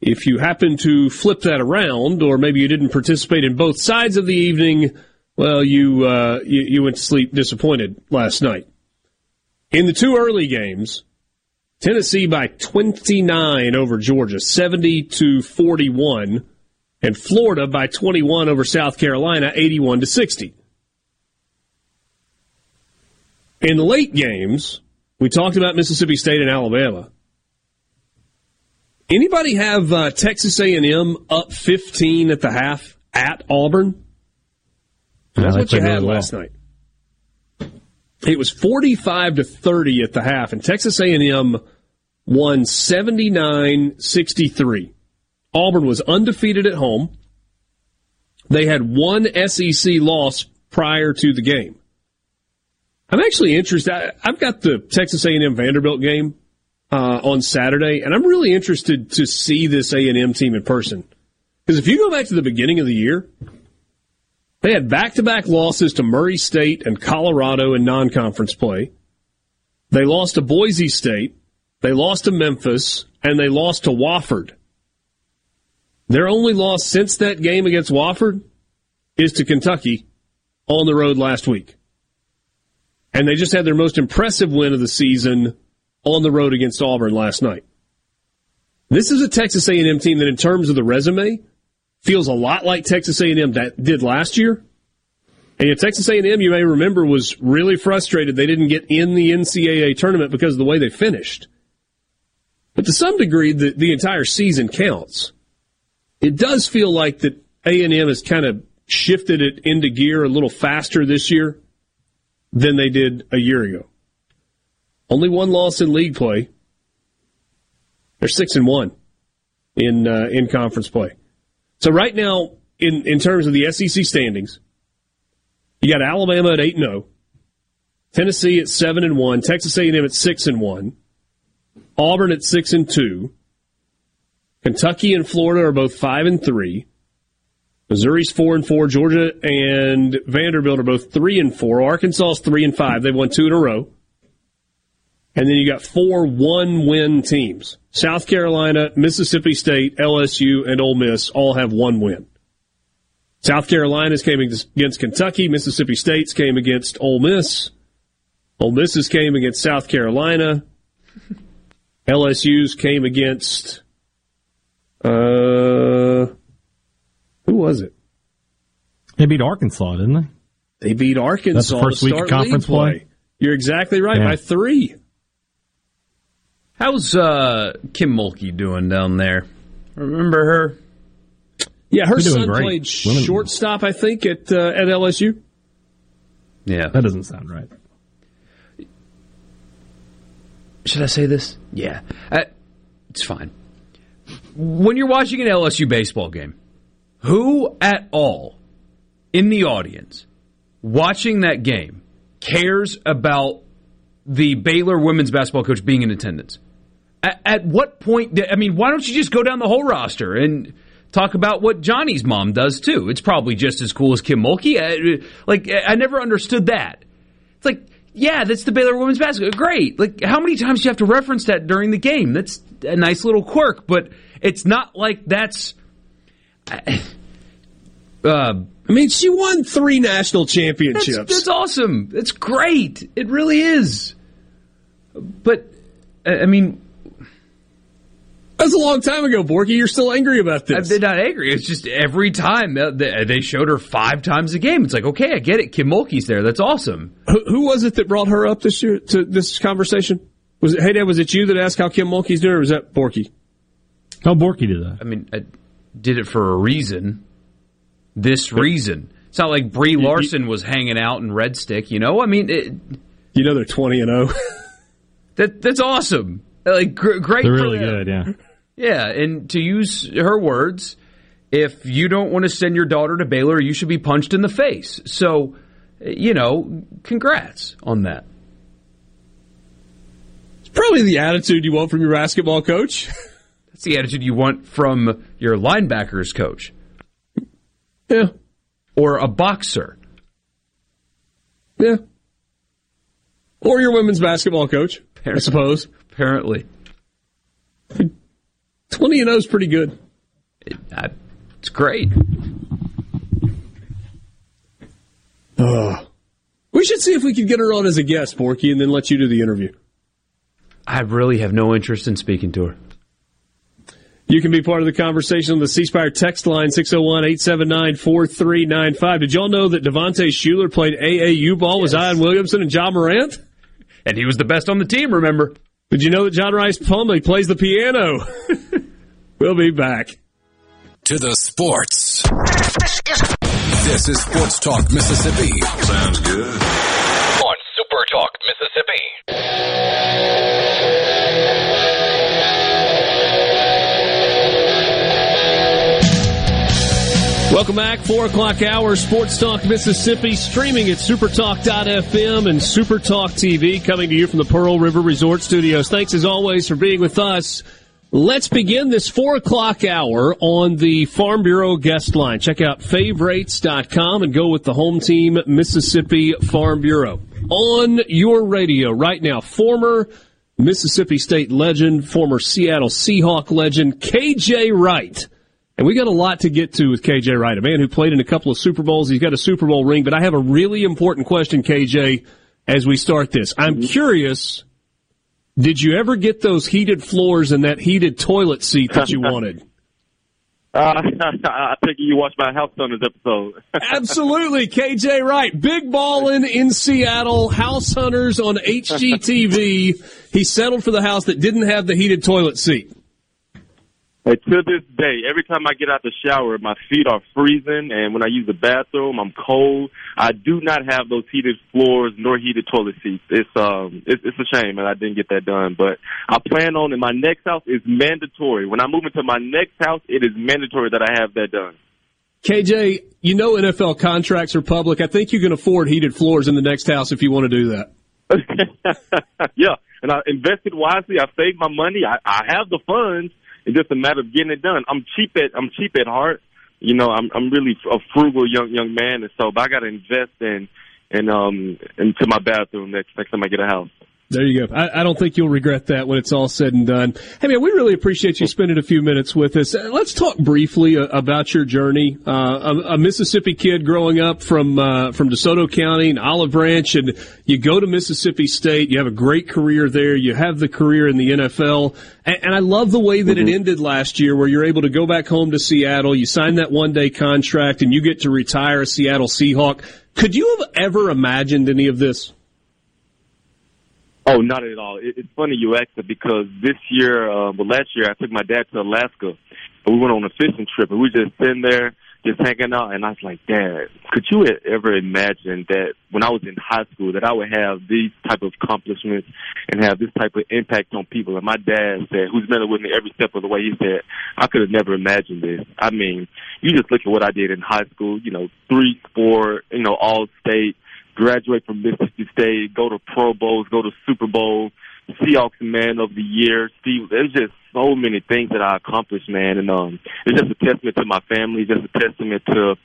If you happen to flip that around, or maybe you didn't participate in both sides of the evening, well, you uh, you, you went to sleep disappointed last night. In the two early games, Tennessee by 29 over Georgia, 70 to 41, and Florida by 21 over South Carolina, 81 to 60. In late games, we talked about Mississippi State and Alabama. Anybody have uh, Texas A&M up 15 at the half at Auburn? That's what you had really well. last night. It was 45 to 30 at the half, and Texas A&M won 79-63. Auburn was undefeated at home. They had one SEC loss prior to the game. I'm actually interested. I've got the Texas A&M Vanderbilt game uh, on Saturday, and I'm really interested to see this A&M team in person. Because if you go back to the beginning of the year, they had back-to-back losses to Murray State and Colorado in non-conference play. They lost to Boise State. They lost to Memphis, and they lost to Wofford. Their only loss since that game against Wofford is to Kentucky on the road last week. And they just had their most impressive win of the season on the road against Auburn last night. This is a Texas A&M team that in terms of the resume feels a lot like Texas A&M that did last year. And yet Texas A&M, you may remember, was really frustrated they didn't get in the NCAA tournament because of the way they finished. But to some degree, the, the entire season counts. It does feel like that A&M has kind of shifted it into gear a little faster this year than they did a year ago. Only one loss in league play. They're six and one in uh, in conference play. So right now, in in terms of the SEC standings, you got Alabama at eight and zero, Tennessee at seven and one, Texas A and M at six and one, Auburn at six and two, Kentucky and Florida are both five and three. Missouri's four and four. Georgia and Vanderbilt are both three and four. Arkansas's three and five. They've won two in a row. And then you got four one win teams. South Carolina, Mississippi State, LSU, and Ole Miss all have one win. South Carolina's came against Kentucky. Mississippi State's came against Ole Miss. Ole Miss's came against South Carolina. *laughs* LSU's came against, uh, was it? They beat Arkansas, didn't they? They beat Arkansas. That's the first to week of conference league play? You're exactly right. Yeah. By three. How's uh, Kim Mulkey doing down there? Remember her? Yeah, her son great. played Women- shortstop, I think, at uh, at LSU. Yeah. That doesn't sound right. Should I say this? Yeah. Uh, it's fine. When you're watching an LSU baseball game, who at all in the audience watching that game cares about the Baylor women's basketball coach being in attendance? At, at what point? I mean, why don't you just go down the whole roster and talk about what Johnny's mom does too? It's probably just as cool as Kim Mulkey. I, like, I never understood that. It's like, yeah, that's the Baylor women's basketball. Great. Like, how many times do you have to reference that during the game? That's a nice little quirk, but it's not like that's. *coughs* Uh, I mean, she won three national championships. that's, that's awesome. That's great. It really is. But I mean, that's a long time ago, Borky. You're still angry about this. I'm not angry. It's just every time they showed her five times a game. It's like, okay, I get it. Kim Mulkey's there. That's awesome. Who, who was it that brought her up this year to this conversation? Was it, hey, Dad, was it you that asked how Kim Mulkey's doing, or was that Borky? How Borky did that? I mean, I did it for a reason. This reason. It's not like Brie Larson was hanging out in Red Stick, you know? I mean, it, you know they're 20 and 0. *laughs* that, that's awesome. Like, gr- great. They're really good, yeah. Yeah, and to use her words, if you don't want to send your daughter to Baylor, you should be punched in the face. So, you know, congrats on that. It's probably the attitude you want from your basketball coach. *laughs* That's the attitude you want from your linebackers coach. Yeah. Or a boxer. Yeah. Or your women's basketball coach, Apparently. I suppose. Apparently. 20 and 0 is pretty good. It, uh, it's great. Uh, we should see if we could get her on as a guest, Borky, and then let you do the interview. I really have no interest in speaking to her. You can be part of the conversation on the C Spire text line 601-879-4395. Did y'all know that Devontae Shuler played AAU ball yes. with Zion Williamson and Ja Morant? And he was the best on the team, remember? Did you know that John Rhys Plumlee plays the piano? *laughs* we'll be back. To the sports. This is Sports Talk Mississippi. Sounds good. On Super Talk Mississippi. Welcome back. Four o'clock hour, Sports Talk Mississippi, streaming at supertalk.fm and Supertalk TV, coming to you from the Pearl River Resort Studios. Thanks as always for being with us. Let's begin this four o'clock hour on the Farm Bureau guest line. Check out favorites.com and go with the home team, Mississippi Farm Bureau. On your radio right now, former Mississippi State legend, former Seattle Seahawk legend, KJ Wright and we got a lot to get to with KJ Wright, a man who played in a couple of Super Bowls. He's got a Super Bowl ring, but I have a really important question, KJ, as we start this. I'm mm-hmm. curious, did you ever get those heated floors and that heated toilet seat that you *laughs* wanted? Uh, *laughs* I think you watched my House Hunters episode. *laughs* Absolutely, KJ Wright, big ballin' in Seattle, House Hunters on HGTV. He settled for the house that didn't have the heated toilet seat. Hey, to this day, every time I get out the shower, my feet are freezing, and when I use the bathroom, I'm cold. I do not have those heated floors nor heated toilet seats. It's um, it's, it's a shame that I didn't get that done. But I plan on in my next house is mandatory. When I move into my next house, it is mandatory that I have that done. KJ, you know NFL contracts are public. I think you can afford heated floors in the next house if you want to do that. *laughs* yeah, and I invested wisely. I saved my money. I, I have the funds it's just a matter of getting it done. I'm cheap at I'm cheap at heart. You know, I'm I'm really a frugal young young man, and so but I got to invest in in um into my bathroom next next time I get a house. There you go. I, I, don't think you'll regret that when it's all said and done. Hey man, we really appreciate you spending a few minutes with us. Uh, let's talk briefly uh, about your journey. Uh, a, a, Mississippi kid growing up from uh, from DeSoto County and Olive Branch, and you go to Mississippi State. You have a great career there. You have the career in the NFL, and, and I love the way that mm-hmm. it ended last year, where you're able to go back home to Seattle. You sign that one day contract, and you get to retire a Seattle Seahawk. Could you have ever imagined any of this? Oh, not at all. It, it's funny you asked it because this year, uh, well, last year I took my dad to Alaska and we went on a fishing trip and we just sitting there, just hanging out. And I was like, Dad, could you ever imagine that when I was in high school that I would have these type of accomplishments and have this type of impact on people? And my dad said, who's been with me every step of the way, he said, I could have never imagined this. I mean, you just look at what I did in high school, you know, three, four, you know, all state graduate from Mississippi State, go to Pro Bowls, go to Super Bowl, Seahawks Man of the Year. Steve, there's just so many things that I accomplished, man, and um, it's just a testament to my family, just a testament to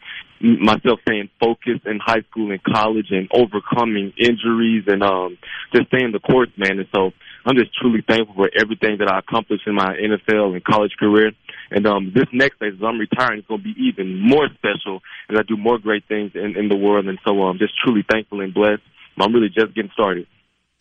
myself staying focused in high school and college and overcoming injuries and um, just staying the course, man. And so I'm just truly thankful for everything that I accomplished in my NFL and college career. And um, this next phase, as I'm retiring, is going to be even more special as I do more great things in, in the world. And so I'm just truly thankful and blessed. I'm really just getting started.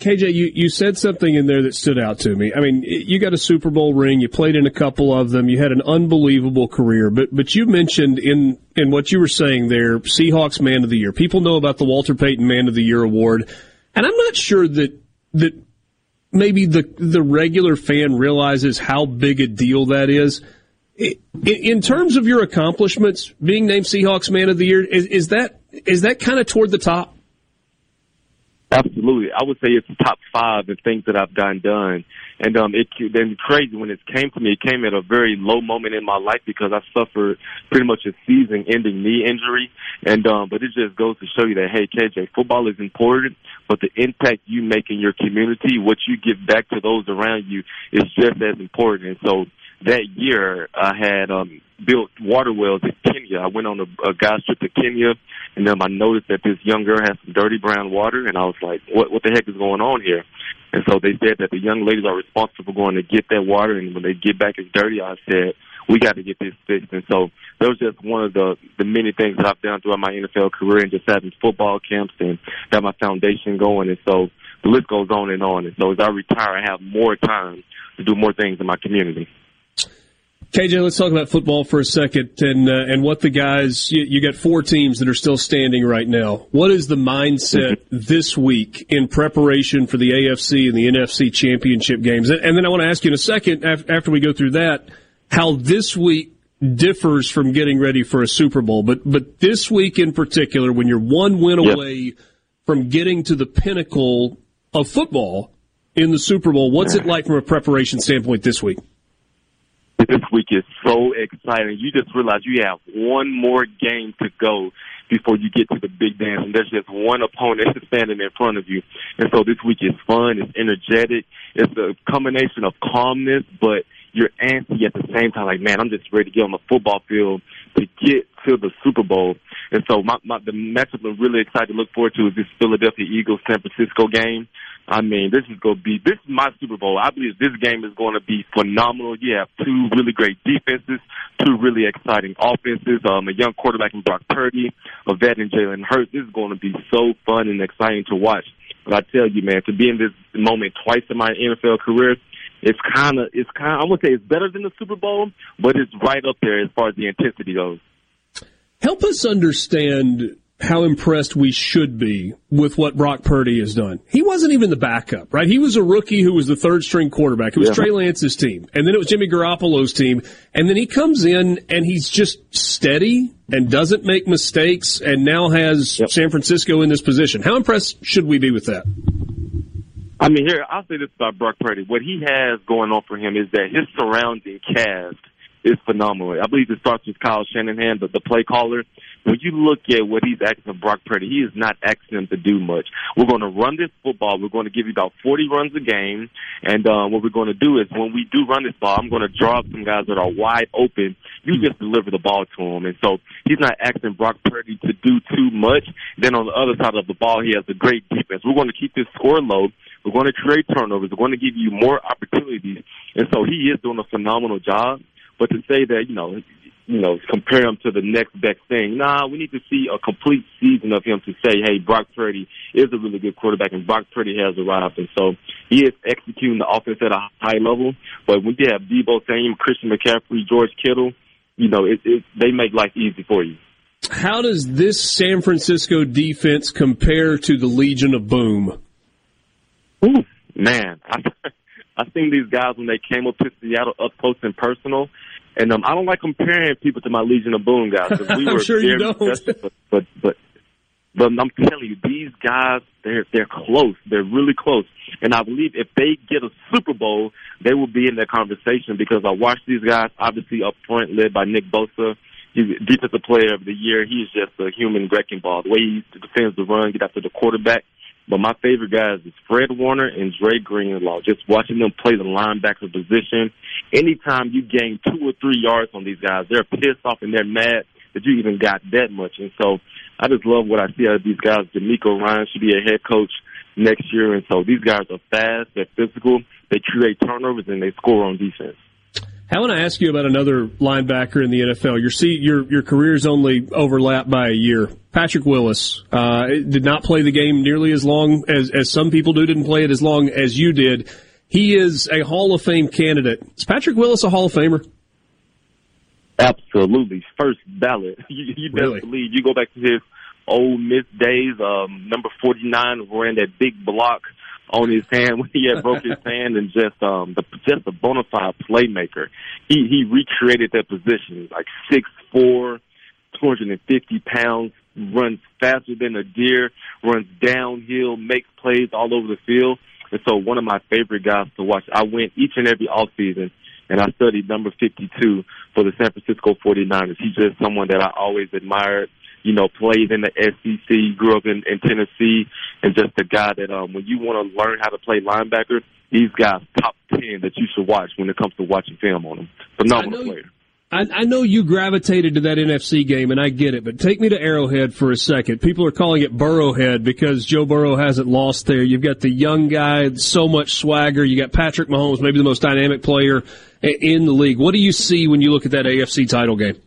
KJ, you, you said something in there that stood out to me. I mean, you got a Super Bowl ring, you played in a couple of them, you had an unbelievable career, but but you mentioned in in what you were saying there, Seahawks Man of the Year. People know about the Walter Payton Man of the Year award, and I'm not sure that that maybe the the regular fan realizes how big a deal that is. In terms of your accomplishments, being named Seahawks Man of the Year, is, is that is that kind of toward the top? Absolutely, I would say it's top five of things that I've gotten done. And um, it then crazy when it came to me. It came at a very low moment in my life because I suffered pretty much a season-ending knee injury. And um, but it just goes to show you that hey, KJ, football is important, but the impact you make in your community, what you give back to those around you, is just as important. And so that year, I had um, built water wells in Kenya. I went on a, a guy's trip to Kenya, and then I noticed that this young girl had some dirty brown water, and I was like, "What? What the heck is going on here?" And so they said that the young ladies are responsible for going to get that water, and when they get back, it's dirty. I said, "We got to get this fixed." And so that was just one of the the many things that I've done throughout my NFL career, and just having football camps and got my foundation going, and so the list goes on and on. And so as I retire, I have more time to do more things in my community. KJ, let's talk about football for a second and uh, and what the guys. You, you, got four teams that are still standing right now. What is the mindset *laughs* this week in preparation for the AFC and the NFC championship games? And, and then I want to ask you in a second after we go through that how this week differs from getting ready for a Super Bowl. But but this week in particular, when you're one win yep. away from getting to the pinnacle of football in the Super Bowl, what's it like from a preparation standpoint this week? This week is so exciting. You just realize you have one more game to go before you get to the big dance, and there's just one opponent standing in front of you. And so this week is fun, it's energetic, it's a combination of calmness, but you're antsy at the same time. Like, man, I'm just ready to get on the football field to get to the Super Bowl. And so my, my the matchup I'm really excited to look forward to is this Philadelphia Eagles San Francisco game. I mean, this is going to be, this is my Super Bowl. I believe this game is going to be phenomenal. You have two really great defenses, two really exciting offenses, um, a young quarterback in Brock Purdy, a vet in Jalen Hurts. This is going to be so fun and exciting to watch. But I tell you, man, to be in this moment twice in my NFL career, it's kind of, it's kind I would say it's better than the Super Bowl, but it's right up there as far as the intensity goes. Help us understand how impressed we should be with what Brock Purdy has done. He wasn't even the backup, right? He was a rookie who was the third string quarterback. It was yeah. Trey Lance's team. And then it was Jimmy Garoppolo's team. And then he comes in and he's just steady and doesn't make mistakes and now has yep. San Francisco in this position. How impressed should we be with that? I mean, here, I'll say this about Brock Purdy. What he has going on for him is that his surrounding cast is phenomenal. I believe it starts with Kyle Shanahan, the, the play caller. When you look at what he's asking of Brock Purdy, he is not asking him to do much. We're going to run this football. We're going to give you about 40 runs a game. And uh, what we're going to do is when we do run this ball, I'm going to draw up some guys that are wide open. You just deliver the ball to him. And so he's not asking Brock Purdy to do too much. Then on the other side of the ball, he has a great defense. We're going to keep this score low. We're going to create turnovers. We're going to give you more opportunities. And so he is doing a phenomenal job. But to say that, you know, you know, compare him to the next best thing. Nah, we need to see a complete season of him to say, hey, Brock Purdy is a really good quarterback and Brock Purdy has arrived. And so he is executing the offense at a high level. But when you have Deebo Samuel, Christian McCaffrey, George Kittle, you know, it, it, they make life easy for you. How does this San Francisco defense compare to the Legion of Boom? Ooh, man, *laughs* I, I seen these guys when they came up to Seattle up close and personal, and um, I don't like comparing people to my Legion of Boom guys. We *laughs* I'm sure you don't. But, but but but I'm telling you, these guys they're they're close. They're really close. And I believe if they get a Super Bowl, they will be in that conversation because I watched these guys obviously up front, led by Nick Bosa. He's defensive player of the year. He's just a human wrecking ball. The way he defends the run, get after the quarterback. But my favorite guys is Fred Warner and Dre Greenlaw. Just watching them play the linebacker position. Anytime you gain two or three yards on these guys, they're pissed off and they're mad that you even got that much. And so I just love what I see out of these guys. DeMeco Ryan should be a head coach next year. And so these guys are fast, they're physical, they create turnovers, and they score on defense. I want to ask you about another linebacker in the NFL. Your see, your your career's only overlapped by a year. Patrick Willis uh, did not play the game nearly as long as as some people do. Didn't play it as long as you did. He is a Hall of Fame candidate. Is Patrick Willis a Hall of Famer? Absolutely, first ballot. *laughs* You, you Really? believe. You go back to his Ole Miss days. Um, number forty nine ran that big block on his hand *laughs* when he had broke his *laughs* hand, and just um, the just a bona fide playmaker. He he recreated that position, like six four, two hundred and fifty pounds, runs faster than a deer, runs downhill, makes plays all over the field. And so one of my favorite guys to watch. I went each and every off season and I studied number 52 for the San Francisco 49ers. He's just someone that I always admired. You know, played in the SEC, grew up in, in Tennessee, and just a guy that um, when you want to learn how to play linebacker, these guys top 10 that you should watch when it comes to watching film on them. Phenomenal I know- player. I, I know you gravitated to that NFC game, and I get it, but take me to Arrowhead for a second. People are calling it Burrowhead because Joe Burrow hasn't lost there. You've got the young guy, so much swagger. You got Patrick Mahomes, maybe the most dynamic player in the league. What do you see when you look at that AFC title game?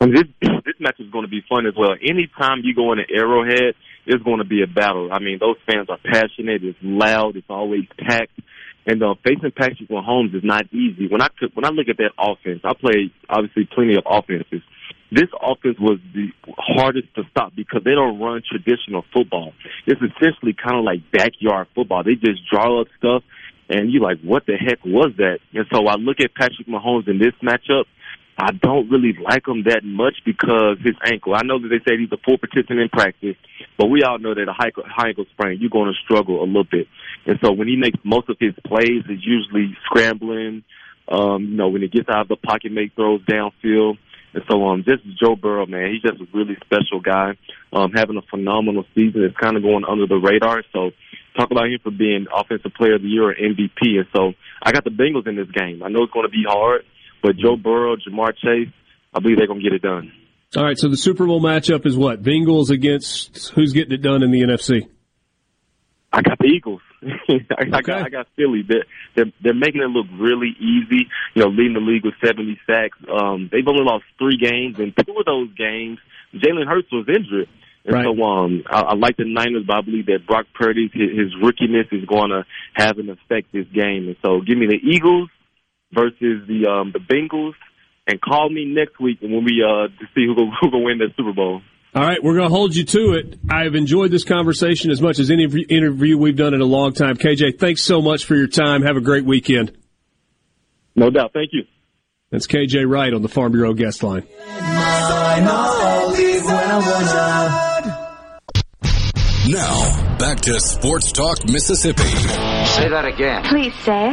And this this match is going to be fun as well. Anytime you go into Arrowhead, it's going to be a battle. I mean, those fans are passionate. It's loud. It's always packed. And uh, facing Patrick Mahomes is not easy. When I could, when I look at that offense, I played obviously plenty of offenses. This offense was the hardest to stop because they don't run traditional football. It's essentially kind of like backyard football. They just draw up stuff, and you're like, what the heck was that? And so I look at Patrick Mahomes in this matchup. I don't really like him that much because his ankle. I know that they say he's a full participant in practice, but we all know that a high ankle, high ankle sprain, you're going to struggle a little bit. And so when he makes most of his plays, it's usually scrambling. Um, you know, when he gets out of the pocket, make throws downfield. And so, um, just Joe Burrow, man, he's just a really special guy. Um, having a phenomenal season. It's kind of going under the radar. So, talk about him for being Offensive Player of the Year or MVP. And so, I got the Bengals in this game. I know it's going to be hard, but Joe Burrow, Ja'Marr Chase, I believe they're going to get it done. All right, so the Super Bowl matchup is what? Bengals against who's getting it done in the NFC? I got the Eagles. *laughs* I, I, Okay. got, I got Philly. They're, they're they're making it look really easy. You know, leading the league with 70 sacks. Um, they've only lost three games, and two of those games, Jalen Hurts was injured. And Right. so, um, I, I like the Niners, but I believe that Brock Purdy, his, his rookiness is going to have an effect this game. And so, give me the Eagles versus the um the Bengals, and call me next week when we uh to see who go, *laughs* who gonna win the Super Bowl. All right, we're going to hold you to it. I've enjoyed this conversation as much as any interview- interview we've done in a long time. KJ, thanks so much for your time. Have a great weekend. No doubt. Thank you. That's KJ Wright on the Farm Bureau guest line. Now, back to Sports Talk Mississippi. Say that again. Please say.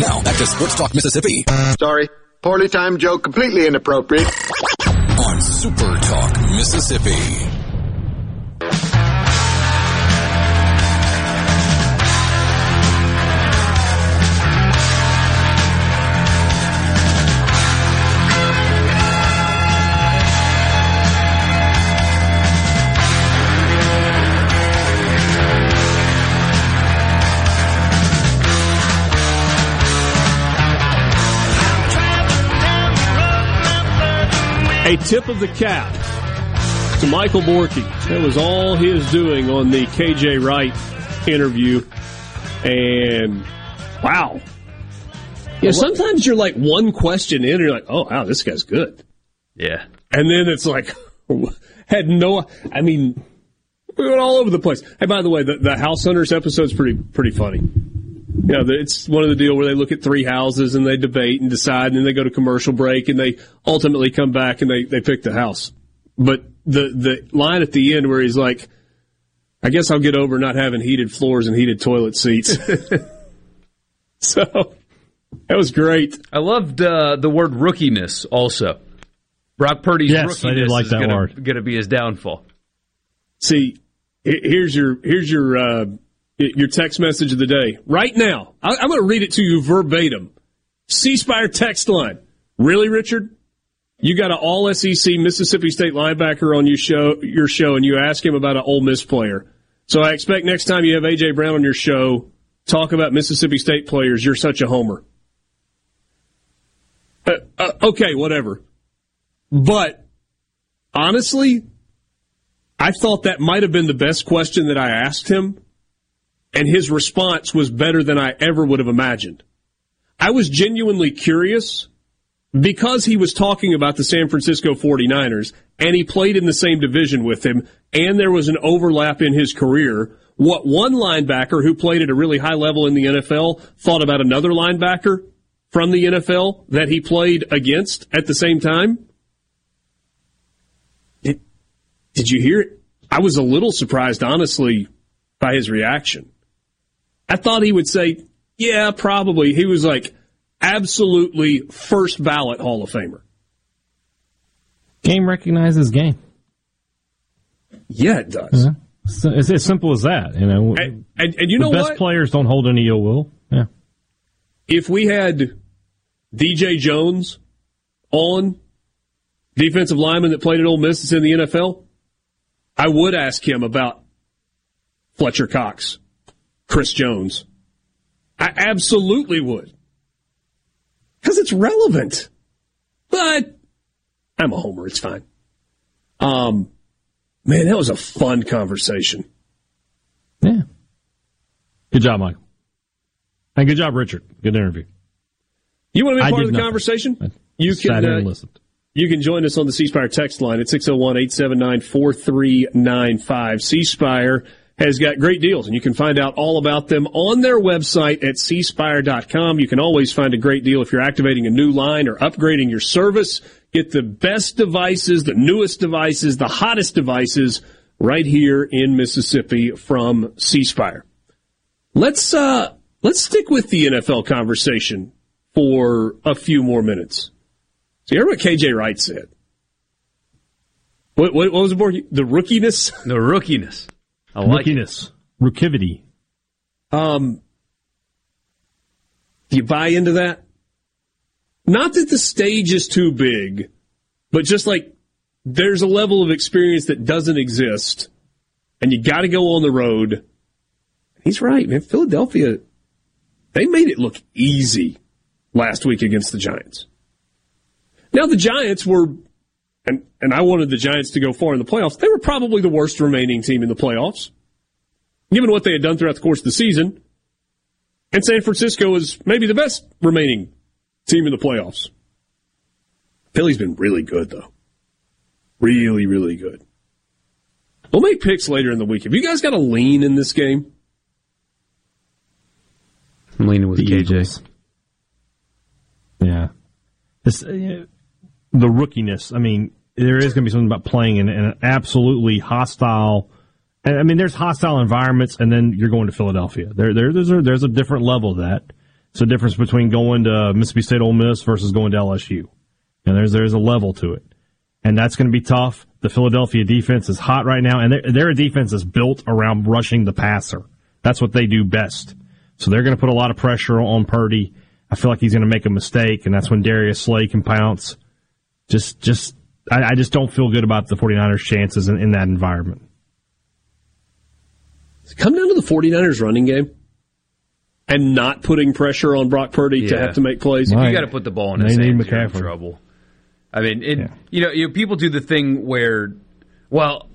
Now, back to Sports Talk Mississippi Sorry. Poorly timed joke, completely inappropriate. on Super Talk Mississippi. A tip of the cap to Michael Borky. That was all his doing on the KJ Wright interview. And wow. Yeah, sometimes you're like one question in and you're like, oh, wow, this guy's good. Yeah. And then it's like, *laughs* had no, I mean, we went all over the place. Hey, by the way, the, the House Hunters episode's pretty, pretty funny. You know, it's one of the deal where they look at three houses and they debate and decide and then they go to commercial break and they ultimately come back and they, they pick the house. But the, the line at the end where he's like, I guess I'll get over not having heated floors and heated toilet seats. *laughs* *laughs* so that was great. I loved uh, the word rookiness also. Brock Purdy's Yes, I did like is gonna, word. Going to be his downfall. See, here's your here's your uh, your text message of the day right now. I'm going to read it to you verbatim. C Spire text line. Really, Richard? You got an All SEC Mississippi State linebacker on your show, your show, and you ask him about an Ole Miss player. So I expect next time you have AJ Brown on your show, talk about Mississippi State players. You're such a homer. Uh, uh, okay, whatever. But honestly, I thought that might have been the best question that I asked him, and his response was better than I ever would have imagined. I was genuinely curious because he was talking about the San Francisco 49ers and he played in the same division with him and there was an overlap in his career. What one linebacker who played at a really high level in the NFL thought about another linebacker from the NFL that he played against at the same time? Did, did you hear it? I was a little surprised, honestly, by his reaction. I thought he would say, yeah, probably. He was like, absolutely first ballot Hall of Famer. Game recognizes game. Yeah, it does. Yeah. So it's as simple as that, you know. And, and, and you the know best what? players don't hold any ill will. Yeah. If we had DJ Jones on defensive lineman that played at Ole Miss that's in the NFL, I would ask him about Fletcher Cox, Chris Jones. I absolutely would. Because it's relevant. But I'm a homer. It's fine. Um, man, that was a fun conversation. Yeah. Good job, Michael. And good job, Richard. Good interview. You want to be part of the nothing. conversation? You can uh, and listened. you can join us on the C Spire text line at 601-879-4395. C Spire has got great deals and you can find out all about them on their website at cspire.com. You can always find a great deal if you're activating a new line or upgrading your service. Get the best devices, the newest devices, the hottest devices right here in Mississippi from C Spire. Let's uh let's stick with the NFL conversation for a few more minutes. So you heard what KJ Wright said. What, what, what was the word? The rookiness? The rookiness. I like it. Rookivity. Um, do you buy into that? Not that the stage is too big, but just like there's a level of experience that doesn't exist, and you got to go on the road. He's right, man. Philadelphia, they made it look easy last week against the Giants. Now the Giants were, and and I wanted the Giants to go far in the playoffs. They were probably the worst remaining team in the playoffs, given what they had done throughout the course of the season. And San Francisco is maybe the best remaining team in the playoffs. Philly's been really good though, really really good. We'll make picks later in the week. Have you guys got a lean in this game? I'm leaning with The KJ. Eagles. Yeah. This, uh, the rookiness. I mean, there is going to be something about playing in, in an absolutely hostile. I mean, there's hostile environments, and then you're going to Philadelphia. There, there, there's a, there's a different level of that. It's a difference between going to Mississippi State Ole Miss versus going to LSU. And there's there's a level to it, and that's going to be tough. The Philadelphia defense is hot right now, and their, their defense is built around rushing the passer. That's what they do best. So they're going to put a lot of pressure on Purdy. I feel like he's going to make a mistake, and that's when Darius Slay can pounce. Just, just, I, I just don't feel good about the 49ers' chances in, in that environment. Come down to the 49ers running game and not putting pressure on Brock Purdy to have to make plays? If Right. you got to put the ball in They his hands, you're in McCaffrey. trouble. I mean, it, Yeah. you, know, you know, people do the thing where, well,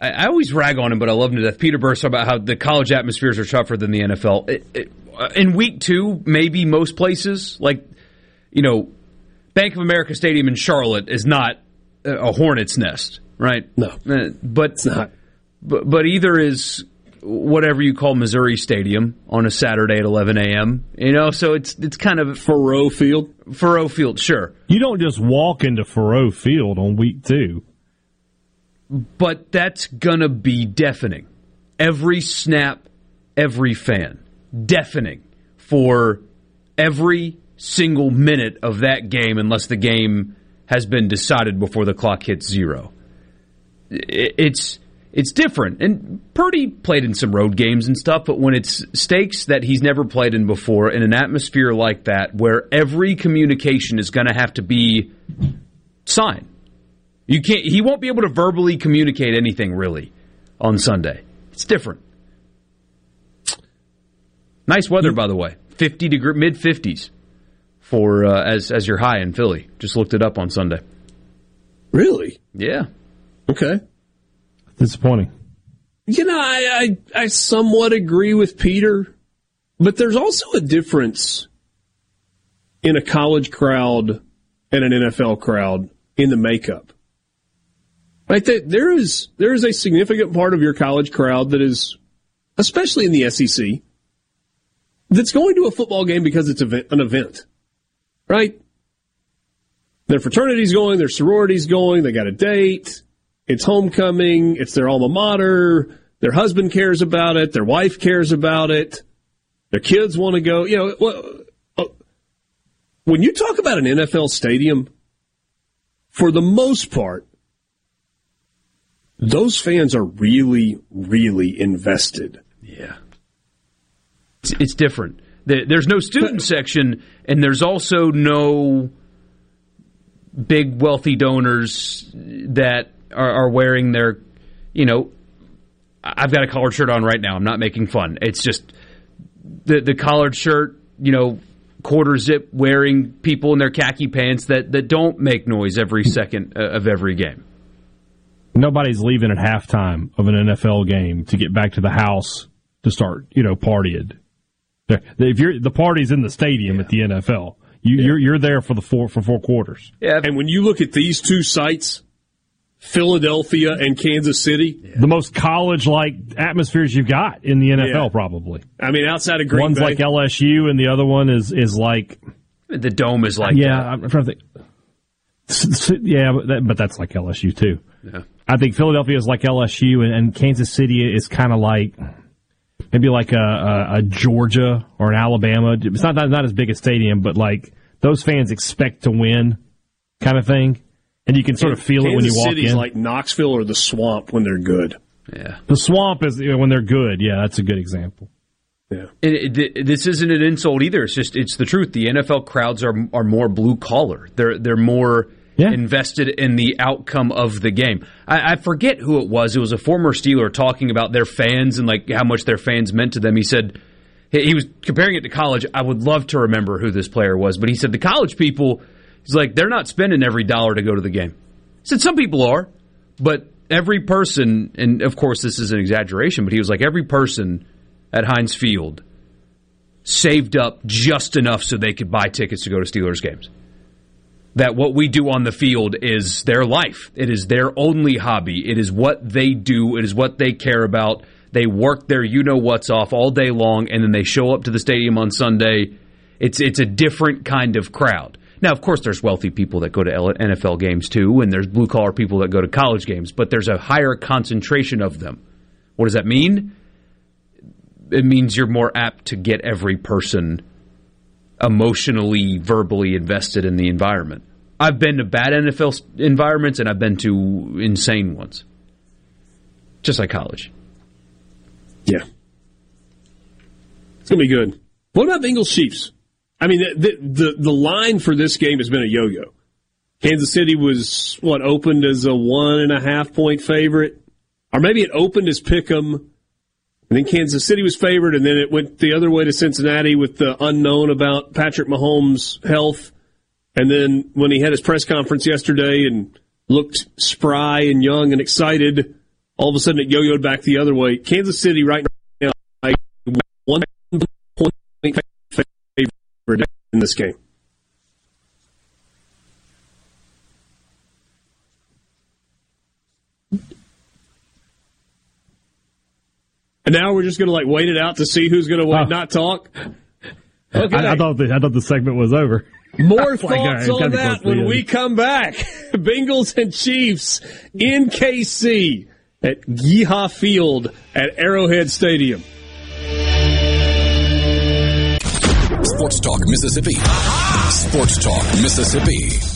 I, I always rag on him, but I love him to death. Peter Burns about how the college atmospheres are tougher than the NFL. It, it, uh, in week two, maybe most places, like, you know, Bank of America Stadium in Charlotte is not a a hornet's nest, right? No. Uh, but It's not. but, but either is whatever you call Missouri Stadium on a Saturday at 11 a.m. You know, so it's it's kind of Faurot Field. Furrow Field, sure, You don't just walk into Faurot Field on week two. but that's gonna be deafening. Every snap, every fan, deafening for every single minute of that game, unless the game has been decided before the clock hits zero. It's it's different, and Purdy played in some road games and stuff, but when it's stakes that he's never played in before, in an atmosphere like that, where every communication is going to have to be signed, you can't. He won't be able to verbally communicate anything really on Sunday. It's different. Nice weather, by the way. Fifty degree, mid fifties. For uh, as as your high in Philly. Just looked it up on Sunday. Really? Yeah. Okay. Disappointing. You know, I, I, I somewhat agree with Peter, but there's also a difference in a college crowd and an NFL crowd in the makeup. Right? There is, there is a significant part of your college crowd that is, especially in the SEC, that's going to a football game because it's an event. Right? Their fraternity's going, their sorority's going, they got a date, it's homecoming, it's their alma mater, their husband cares about it, their wife cares about it, their kids want to go. You know, uh, when you talk about an NFL stadium, for the most part, those fans are really, really invested. Yeah. It's, it's different. There's no student section, and there's also no big wealthy donors that are, are wearing their, you know, I've got a collared shirt on right now. I'm not making fun. It's just the the collared shirt, you know, quarter zip wearing people in their khaki pants that that don't make noise every second uh, of every game. Nobody's leaving at halftime of an NFL game to get back to the house to start, you know, partying. If you're the party's in the stadium yeah. at the NFL, you, are you're, you're there for the four for four quarters. Yeah, and when you look at these two sites, Philadelphia and Kansas City, yeah. the most college like atmospheres you've got in the NFL, yeah. probably. I mean, outside of Green one's Bay. like LSU, and the other one is is like the dome is like yeah. That. I'm trying to think. Yeah, but, that, but that's like LSU too. Yeah. I think Philadelphia is like LSU, and, and Kansas City is kind of like maybe like a, a, a, Georgia or an Alabama. It's not, not not as big a stadium, but like those fans expect to win, kind of thing, and you can sort of feel Kansas it when you walk City's in. like Knoxville or the Swamp when they're good. Yeah, the Swamp is you know, when they're good. Yeah, that's a good example. Yeah, it, it, this isn't an insult either. It's just it's the truth. The NFL crowds are are more blue collar. They're they're more yeah. invested in the outcome of the game. I, I, forget who it was. It was a former Steeler talking about their fans and like how much their fans meant to them. He said he was comparing it to college. I would love to remember who this player was, but he said the college people. He's like they're not spending every dollar to go to the game. He said some people are, but every person, and of course this is an exaggeration, but he was like every person at Heinz Field saved up just enough so they could buy tickets to go to Steelers games that what we do on the field is their life. It is their only hobby. It is what they do. It is what they care about. They work their you know what's off all day long, and then they show up to the stadium on Sunday. It's it's a different kind of crowd. Now, of course, there's wealthy people that go to NFL games too, and there's blue collar people that go to college games, but there's a higher concentration of them. What does that mean? It means you're more apt to get every person emotionally, verbally invested in the environment. I've been to bad NFL environments and I've been to insane ones. Just like college. Yeah. It's going to be good. What about the Bengals Chiefs? I mean, the, the, the line for this game has been a yo yo. Kansas City was, what, opened as a one and a half point favorite? Or maybe it opened as pick 'em and then Kansas City was favored, and then it went the other way to Cincinnati with the unknown about Patrick Mahomes' health. And then when he had his press conference yesterday and looked spry and young and excited, all of a sudden it yo-yoed back the other way. Kansas City right now, one point favorite in this game. And now we're just going to like wait it out to see who's going to wait, oh. not talk. Okay. I, I, thought the, I thought the segment was over. More *laughs* thoughts uh, on that when we come back. *laughs* Bengals and Chiefs in KC at GEHA Field at Arrowhead Stadium. Sports Talk Mississippi. Sports Talk Mississippi.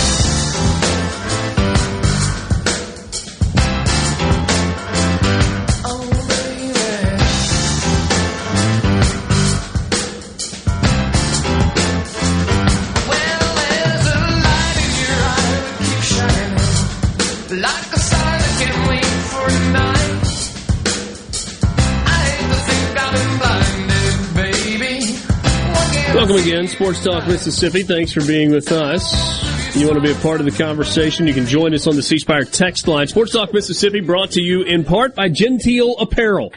Welcome again, Sports Talk Mississippi. Thanks for being with us. You want to be a part of the conversation? You can join us on the C Spire text line. Sports Talk Mississippi brought to you in part by Genteel Apparel.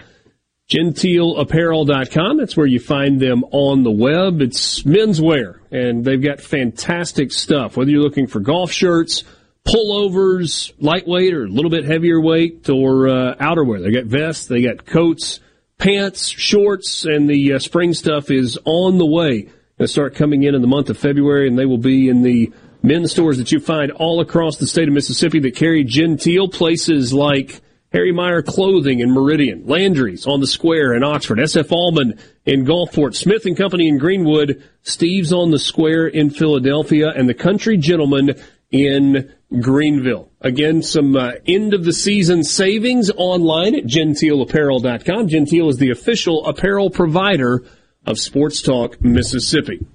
GenteelApparel.com. That's where you find them on the web. It's menswear, and they've got fantastic stuff. Whether you're looking for golf shirts, pullovers, lightweight or a little bit heavier weight, or uh, outerwear, they got vests, they got coats, pants, shorts, and the uh, spring stuff is on the way. Going to start coming in in the month of February, and they will be in the men's stores that you find all across the state of Mississippi that carry Genteel, places like Harry Meyer Clothing in Meridian, Landry's on the Square in Oxford, SF Allman in Gulfport, Smith and Company in Greenwood, Steve's on the Square in Philadelphia, and the Country Gentleman in Greenville. Again, some uh, end of the season savings online at genteelapparel.com. Genteel is the official apparel provider of Sports Talk Mississippi.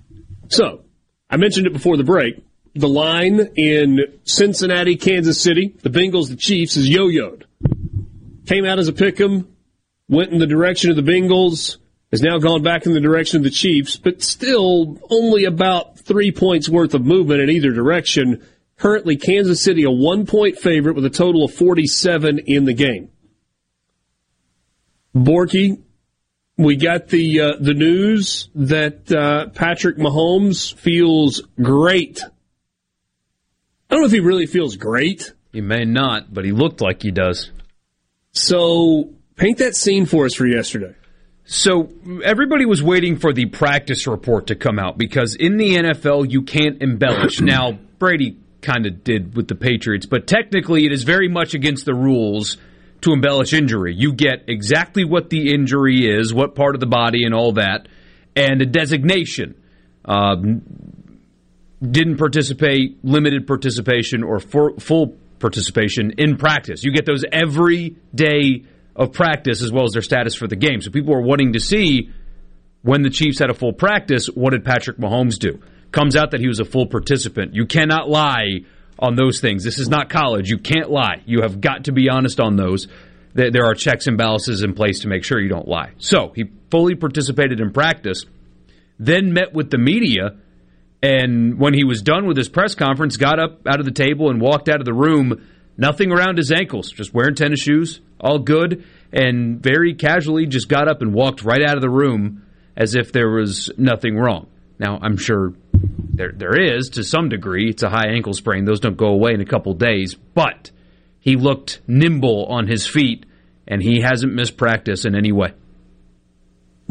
So, I mentioned it before the break the line in Cincinnati, Kansas City, the Bengals, the Chiefs, is yo-yoed. Came out as a pick 'em, went in the direction of the Bengals, has now gone back in the direction of the Chiefs, but still only about three points worth of movement in either direction. Currently, Kansas City a one point favorite with a total of 47 in the game. Borky, we got the uh, the news that uh, Patrick Mahomes feels great I don't know if he really feels great. He may not, but he looked like he does. So paint that scene for us for yesterday. So everybody was waiting for the practice report to come out because in the NFL you can't embellish. now Brady kind of did with the Patriots, but technically it is very much against the rules to embellish injury. You get exactly what the injury is, what part of the body, and all that, and a designation. Um, didn't participate, limited participation, or full participation in practice. You get those every day of practice as well as their status for the game. So people are wanting to see when the Chiefs had a full practice, what did Patrick Mahomes do? Comes out that he was a full participant. You cannot lie on those things. This is not college. You can't lie. You have got to be honest on those. There are checks and balances in place to make sure you don't lie. So he fully participated in practice, then met with the media and when he was done with his press conference, got up out of the table and walked out of the room, nothing around his ankles, just wearing tennis shoes, all good, and very casually just got up and walked right out of the room as if there was nothing wrong. Now, I'm sure there there is to some degree. It's a high ankle sprain; those don't go away in a couple days. But he looked nimble on his feet, and he hasn't missed practice in any way.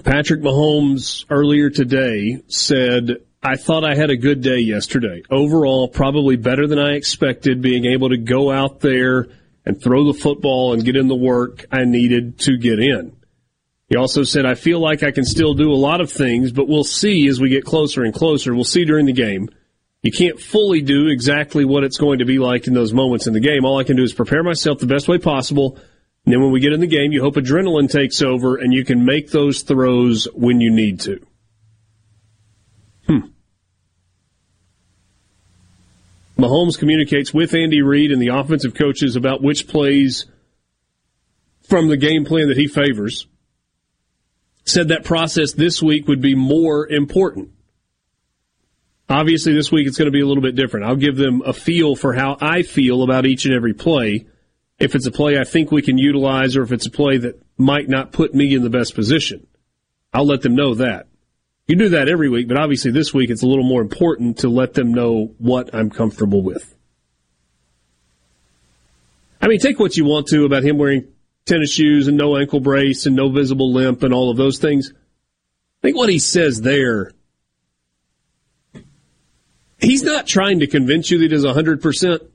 Patrick Mahomes earlier today said I thought I had a good day yesterday. Overall, probably better than I expected, being able to go out there and throw the football and get in the work I needed to get in. He also said, I feel like I can still do a lot of things, but we'll see as we get closer and closer. We'll see during the game. You can't fully do exactly what it's going to be like in those moments in the game. All I can do is prepare myself the best way possible. And then when we get in the game, you hope adrenaline takes over and you can make those throws when you need to. Hmm. Mahomes communicates with Andy Reid and the offensive coaches about which plays from the game plan that he favors. Said that process this week would be more important. Obviously, this week it's going to be a little bit different. I'll give them a feel for how I feel about each and every play. If it's a play I think we can utilize or if it's a play that might not put me in the best position, I'll let them know that. You do that every week, but obviously this week it's a little more important to let them know what I'm comfortable with. I mean, take what you want to about him wearing tennis shoes and no ankle brace and no visible limp and all of those things. I think what he says there, he's not trying to convince you that he's 100%.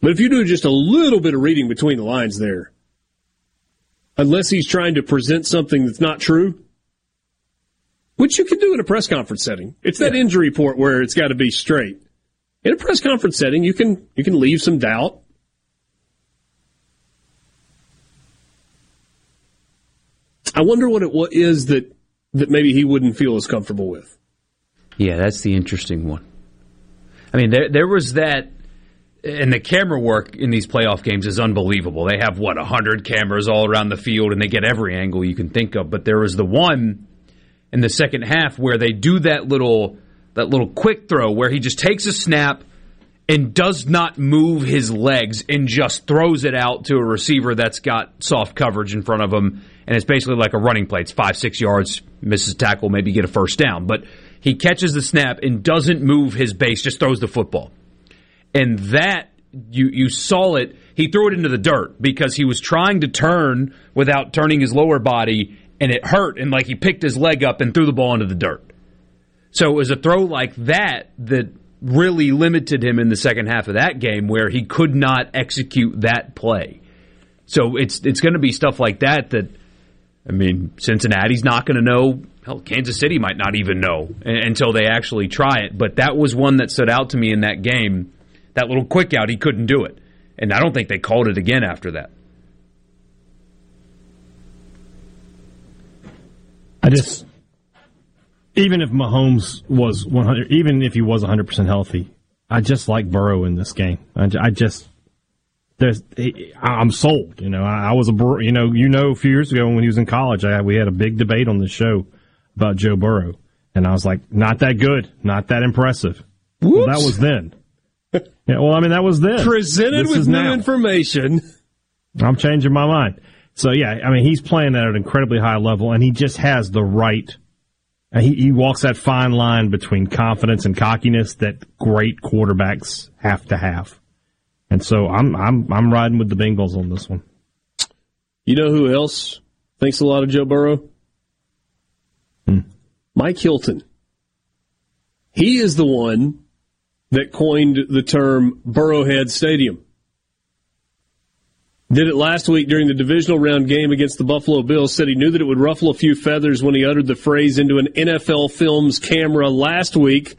But if you do just a little bit of reading between the lines there, unless he's trying to present something that's not true, which you can do in a press conference setting. It's that yeah. injury report where it's got to be straight. In a press conference setting, you can you can leave some doubt. I wonder what it is that that maybe he wouldn't feel as comfortable with. Yeah, that's the interesting one. I mean, there there was that and the camera work in these playoff games is unbelievable. They have what hundred cameras all around the field, and they get every angle you can think of. But there was the one in the second half where they do that little that little quick throw where he just takes a snap and does not move his legs and just throws it out to a receiver that's got soft coverage in front of him. And it's basically like a running play. It's five, six yards, misses tackle, maybe get a first down. But he catches the snap and doesn't move his base, just throws the football. And that, you, you saw it. He threw it into the dirt because he was trying to turn without turning his lower body, and it hurt. And like he picked his leg up and threw the ball into the dirt. So it was a throw like that that really limited him in the second half of that game where he could not execute that play. So it's it's going to be stuff like that that I mean Cincinnati's not going to know. Hell, Kansas City might not even know until they actually try it. But that was one that stood out to me in that game. That little quick out, he couldn't do it, and I don't think they called it again after that. I just even if Mahomes was 100, even if he was 100 percent healthy, I just like Burrow in this game. I, I just there's I'm sold. You know, I, I, was a you know you know a few years ago when he was in college, I, we had a big debate on the show about Joe Burrow, and I was like, not that good, not that impressive. Well, that was then. yeah, well, I mean that was then. Presented this with new now. information. I'm changing my mind. So yeah, I mean he's playing at an incredibly high level, and he just has the right he, he walks that fine line between confidence and cockiness that great quarterbacks have to have. And so I'm I'm I'm riding with the Bengals on this one. You know who else thinks a lot of Joe Burrow? Hmm. Mike Hilton. He is the one that coined the term Burrowhead Stadium. Did it last week during the divisional round game against the Buffalo Bills. Said he knew that it would ruffle a few feathers when he uttered the phrase into an NFL Films camera last week,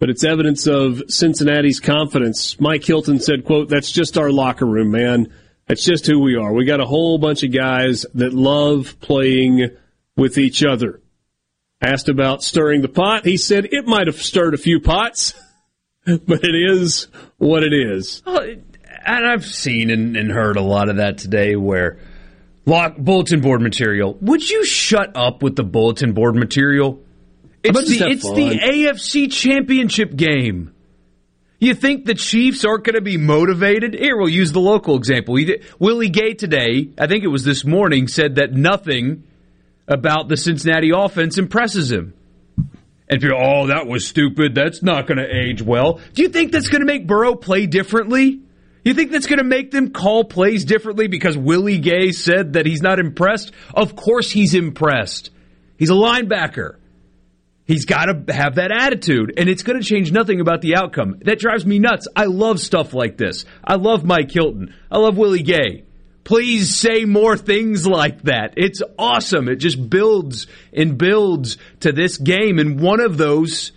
but it's evidence of Cincinnati's confidence. Mike Hilton said, quote, that's just our locker room, man. That's just who we are. We got a whole bunch of guys that love playing with each other. Asked about stirring the pot, he said it might have stirred a few pots, *laughs* but it is what it is and I've seen and, and heard a lot of that today where lock, bulletin board material. Would you shut up with the bulletin board material? It's the it's the AFC Championship game. You think the Chiefs aren't going to be motivated? Here, we'll use the local example. Willie Gay today, I think it was this morning, said that nothing about the Cincinnati offense impresses him. And people, oh, that was stupid. That's not going to age well. Do you think that's going to make Burrow play differently? You think that's going to make them call plays differently because Willie Gay said that he's not impressed? Of course he's impressed. He's a linebacker. He's got to have that attitude, and it's going to change nothing about the outcome. That drives me nuts. I love stuff like this. I love Mike Hilton. I love Willie Gay. Please say more things like that. It's awesome. It just builds and builds to this game, and one of those,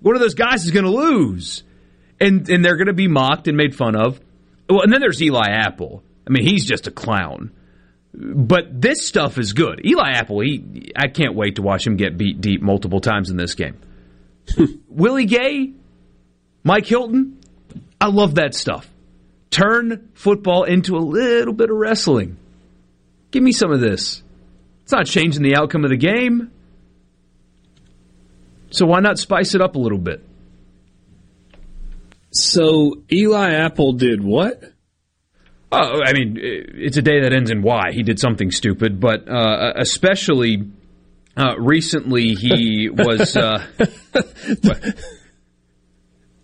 one of those guys is going to lose, and and they're going to be mocked and made fun of. Well, and then there's Eli Apple. I mean, he's just a clown. But this stuff is good. Eli Apple, he I can't wait to watch him get beat deep multiple times in this game. *laughs* Willie Gay, Mike Hilton, I love that stuff. Turn football into a little bit of wrestling. Give me some of this. It's not changing the outcome of the game. So why not spice it up a little bit? So Eli Apple did what? Oh, I mean, it's a day that ends in Y. He did something stupid, but uh, especially uh, recently he *laughs* was. Uh, *laughs*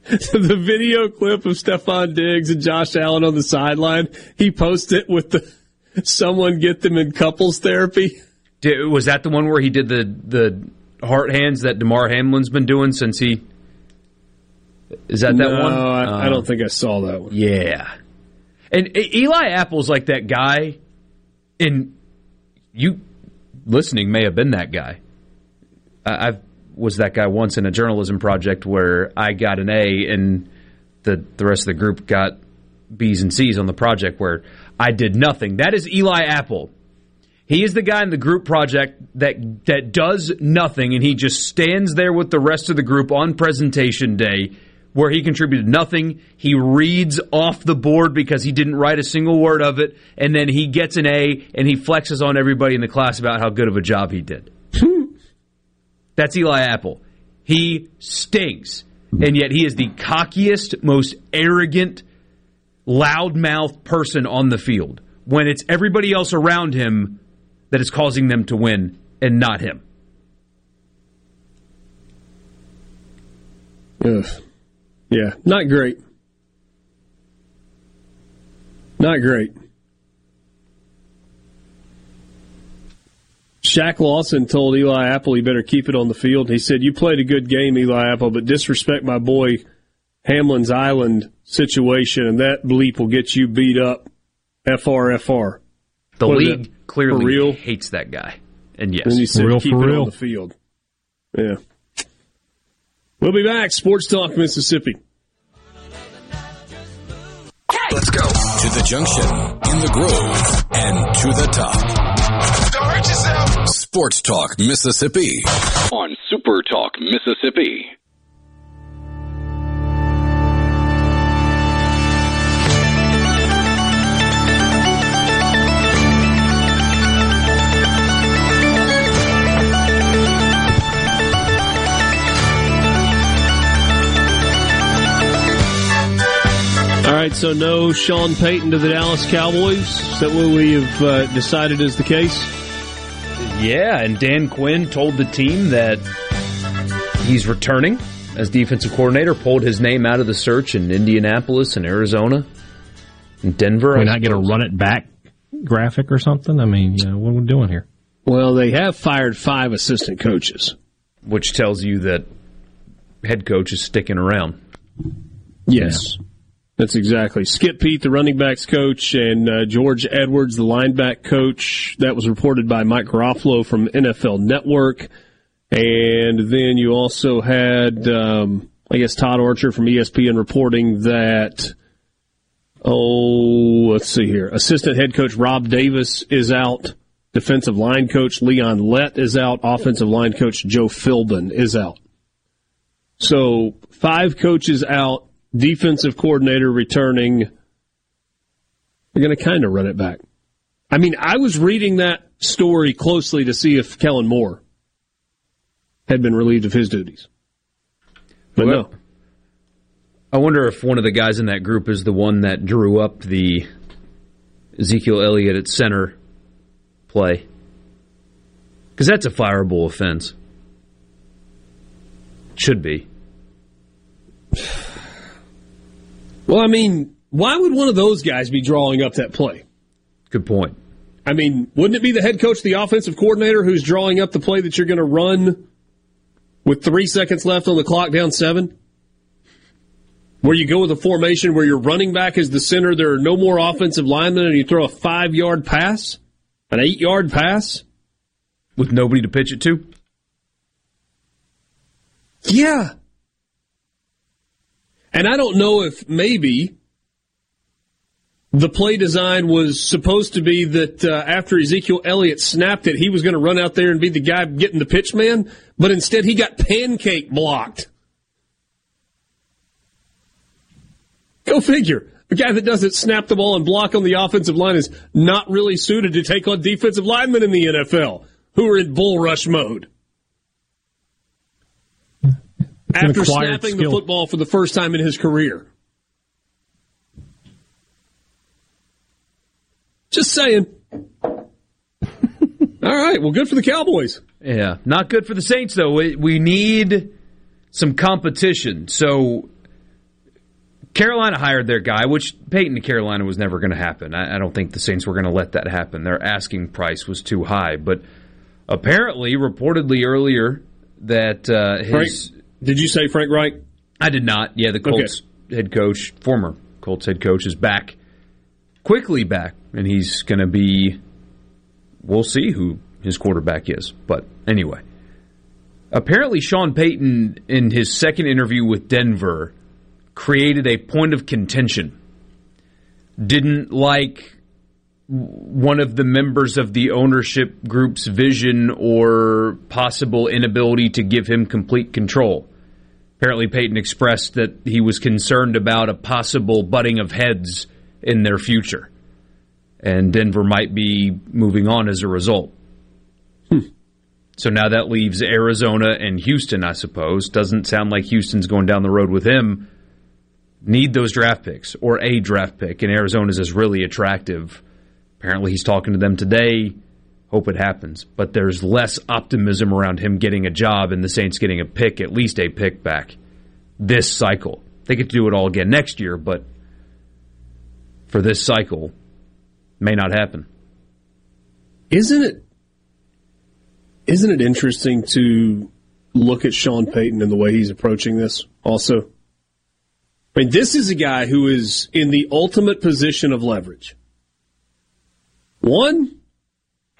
the video clip of Stefon Diggs and Josh Allen on the sideline, he posted it with the someone get them in couples therapy. Did, was that the one where he did the the heart hands that Damar Hamlin's been doing since he is that no, that one? I, uh, I don't think I saw that one. Yeah. And Eli Apple's like that guy, and you listening may have been that guy. I I've, was that guy once in a journalism project where I got an A and the the rest of the group got B's and C's on the project where I did nothing. That is Eli Apple. He is the guy in the group project that that does nothing and he just stands there with the rest of the group on presentation day where he contributed nothing. He reads off the board because he didn't write a single word of it, and then he gets an A and he flexes on everybody in the class about how good of a job he did. *laughs* That's Eli Apple. He stinks. And yet he is the cockiest, most arrogant, loudmouth person on the field when it's everybody else around him that is causing them to win and not him. Ugh. Yeah, not great. Not great. Shaq Lawson told Eli Apple he better keep it on the field. He said, You played a good game, Eli Apple, but disrespect my boy Hamlin's Island situation, and that bleep will get you beat up. FRFR. The What is league that? clearly real? hates that guy. And yes, And he said, real keep for it real. on the field. Yeah. We'll be back. Sports Talk, Mississippi. Let's go to the junction, in the grove, and to the top. Don't hurt yourself. Sports Talk Mississippi on Super Talk Mississippi. Right, so no Sean Payton to the Dallas Cowboys. Is that what we have uh, decided is the case? Yeah, and Dan Quinn told the team that he's returning as defensive coordinator, pulled his name out of the search in Indianapolis and Arizona and Denver. Can we I not get a run it back graphic or something? I mean, you know, what are we doing here? Well, they have fired five assistant coaches. Which tells you that head coach is sticking around. Yes. That's exactly. Skip Peete, the running backs coach, and uh, George Edwards, the lineback coach. That was reported by Mike Garafolo from NFL Network. And then you also had, um, I guess, Todd Archer from ESPN reporting that, oh, let's see here. Assistant head coach Rob Davis is out. Defensive line coach Leon Lett is out. Offensive line coach Joe Philbin is out. So five coaches out, defensive coordinator returning. They're going to kind of run it back. I mean, I was reading that story closely to see if Kellen Moore had been relieved of his duties. But Well, no. I wonder if one of the guys in that group is the one that drew up the Ezekiel Elliott at center play. Because that's a fireable offense. Should be. Well, I mean, why would one of those guys be drawing up that play? Good point. I mean, wouldn't it be the head coach, the offensive coordinator, who's drawing up the play that you're going to run with three seconds left on the clock down seven? Where you go with a formation where your running back is the center, there are no more offensive linemen, and you throw a five yard pass, an eight yard pass? With nobody to pitch it to? Yeah. And I don't know if maybe the play design was supposed to be that uh, after Ezekiel Elliott snapped it, he was going to run out there and be the guy getting the pitch man, but instead he got pancake blocked. Go figure. A guy that doesn't snap the ball and block on the offensive line is not really suited to take on defensive linemen in the NFL who are in bull rush mode. After snapping the football for the first time in his career. Just saying. *laughs* All right. Well, good for the Cowboys. Yeah, not good for the Saints though. We, we need some competition. So Carolina hired their guy, which Payton to Carolina was never going to happen. I, I don't think the Saints were going to let that happen. Their asking price was too high, but apparently, reportedly earlier that uh, his did you say Frank Reich? I did not. Yeah, the Colts head coach, former Colts head coach, is back quickly back, and he's going to be. We'll see who his quarterback is, but anyway, apparently Sean Payton in his second interview with Denver created a point of contention. Didn't like one of the members of the ownership group's vision or possible inability to give him complete control. Apparently, Payton expressed that he was concerned about a possible butting of heads in their future. And Denver might be moving on as a result. Hmm. So now that leaves Arizona and Houston, I suppose. Doesn't sound like Houston's going down the road with him. Need those draft picks or a draft pick, and Arizona's is really attractive. Apparently, he's talking to them today. Hope it happens. But there's less optimism around him getting a job and the Saints getting a pick, at least a pick back this cycle. They to do it all again next year, but for this cycle, may not happen. Isn't it? Isn't it interesting to look at Sean Payton and the way he's approaching this? Also, I mean, this is a guy who is in the ultimate position of leverage. One,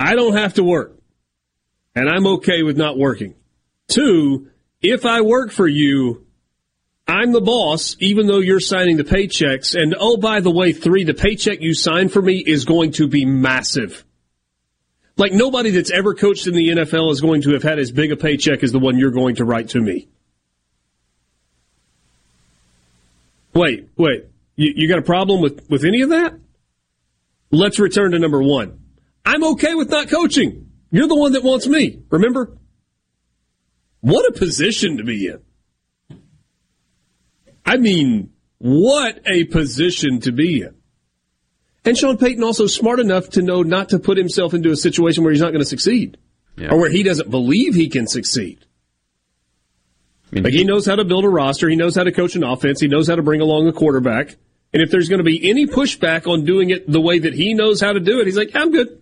I don't have to work, and I'm okay with not working. Two, if I work for you, I'm the boss, even though you're signing the paychecks. And oh, by the way, three, the paycheck you sign for me is going to be massive. Like nobody that's ever coached in the NFL is going to have had as big a paycheck as the one you're going to write to me. Wait, wait. You, you got a problem with, with any of that? Let's return to number one. I'm okay with not coaching. You're the one that wants me. Remember? What a position to be in. I mean, what a position to be in. And Sean Payton also smart enough to know not to put himself into a situation where he's not going to succeed Yeah. or where he doesn't believe he can succeed. I mean, Like he knows how to build a roster, he knows how to coach an offense, he knows how to bring along a quarterback. And if there's going to be any pushback on doing it the way that he knows how to do it, he's like, I'm good.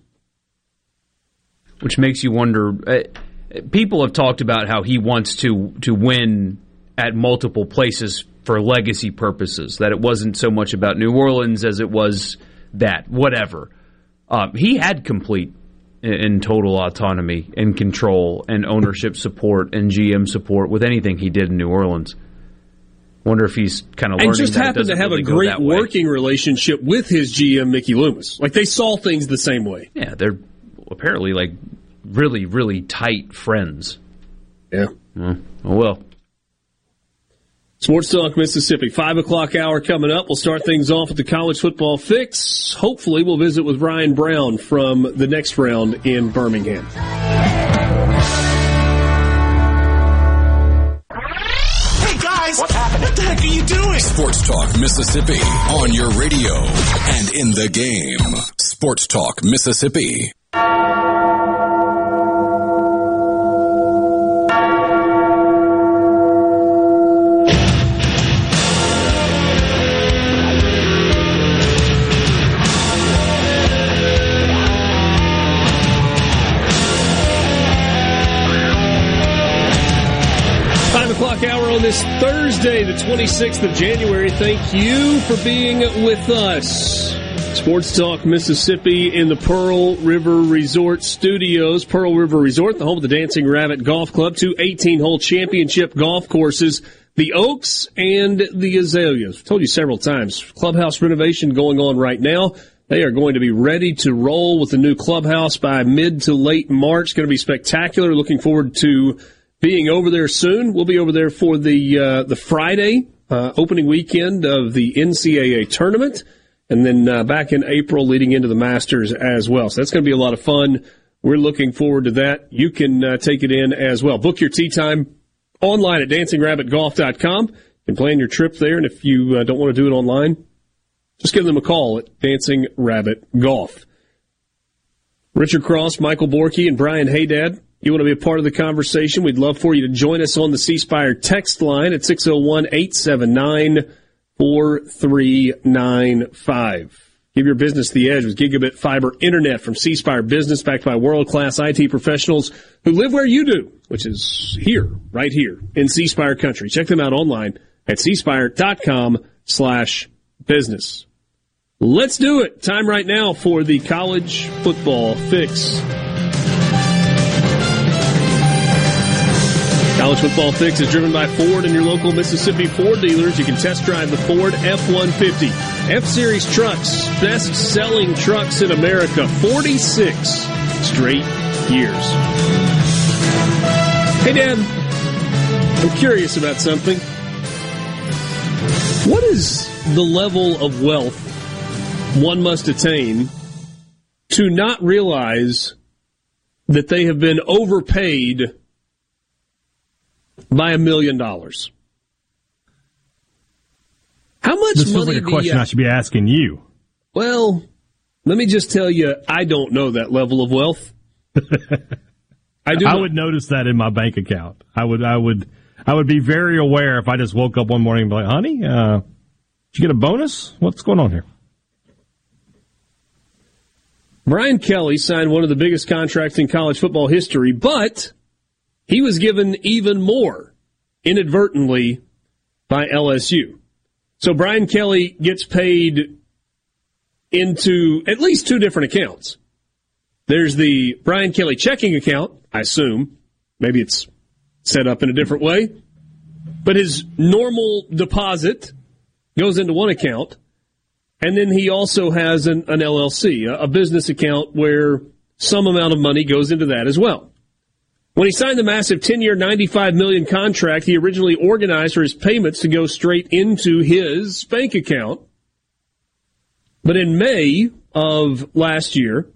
Which makes you wonder. Uh, people have talked about how he wants to to win at multiple places for legacy purposes. That it wasn't so much about New Orleans as it was that whatever. Um, he had complete and- total autonomy and control and ownership support and GM support with anything he did in New Orleans. Wonder if he's kind of learning And just happened to have really a great working relationship with his GM, Mickey Loomis. Like they saw things the same way. Yeah, they're apparently like really, really tight friends. Yeah. Oh well. Sports Talk Mississippi, five o'clock hour coming up. We'll start things off with the college football fix. Hopefully, we'll visit with Ryan Brown from the next round in Birmingham. Hey guys! What happened? What the heck are you doing? Sports Talk Mississippi on your radio and in the game. Sports Talk Mississippi. Five o'clock hour on this Thursday, the 26th of January. Thank you for being with us. Sports Talk Mississippi in the Pearl River Resort Studios. Pearl River Resort, the home of the Dancing Rabbit Golf Club, two 18 hole championship golf courses, the Oaks and the Azaleas. I've told you several times, clubhouse renovation going on right now. They are going to be ready to roll with the new clubhouse by mid to late March. Going to be spectacular. Looking forward to being over there soon. We'll be over there for the uh, the Friday uh, opening weekend of the NCAA tournament, and then uh, back in April, leading into the Masters as well. So that's going to be a lot of fun. We're looking forward to that. You can uh, take it in as well. Book your tee time online at dancingrabbitgolf.com. Can plan your trip there, and if you uh, don't want to do it online, just give them a call at Dancing Rabbit Golf. Richard Cross, Michael Borky, and Brian Haydad. You want to be a part of the conversation? We'd love for you to join us on the C Spire text line at 601 879 4395. Give your business the edge with gigabit fiber internet from C Spire Business, backed by world class IT professionals who live where you do, which is here, right here in C Spire country. Check them out online at cspire.com slash business. Let's do it. Time right now for the college football fix. College Football Fix is driven by Ford and your local Mississippi Ford dealers. You can test drive the Ford F-150. F-Series trucks, best selling trucks in America, 46 straight years. Hey, Dad, I'm curious about something. What is the level of wealth one must attain to not realize that they have been overpaid by a million dollars. How much This money like a question you- I should be asking you. Well, let me just tell you, I don't know that level of wealth. I do. *laughs* I not. would notice that in my bank account. I would, I would, I would be very aware if I just woke up one morning and be like, "Honey, uh, did you get a bonus? What's going on here?" Brian Kelly signed one of the biggest contracts in college football history, but he was given even more inadvertently by LSU. So Brian Kelly gets paid into at least two different accounts. There's the Brian Kelly checking account, I assume. Maybe it's set up in a different way. But his normal deposit goes into one account. And then he also has an, an LLC, a, a business account where some amount of money goes into that as well. When he signed the massive 10 year, 95 million contract, he originally organized for his payments to go straight into his bank account. But in May of last year,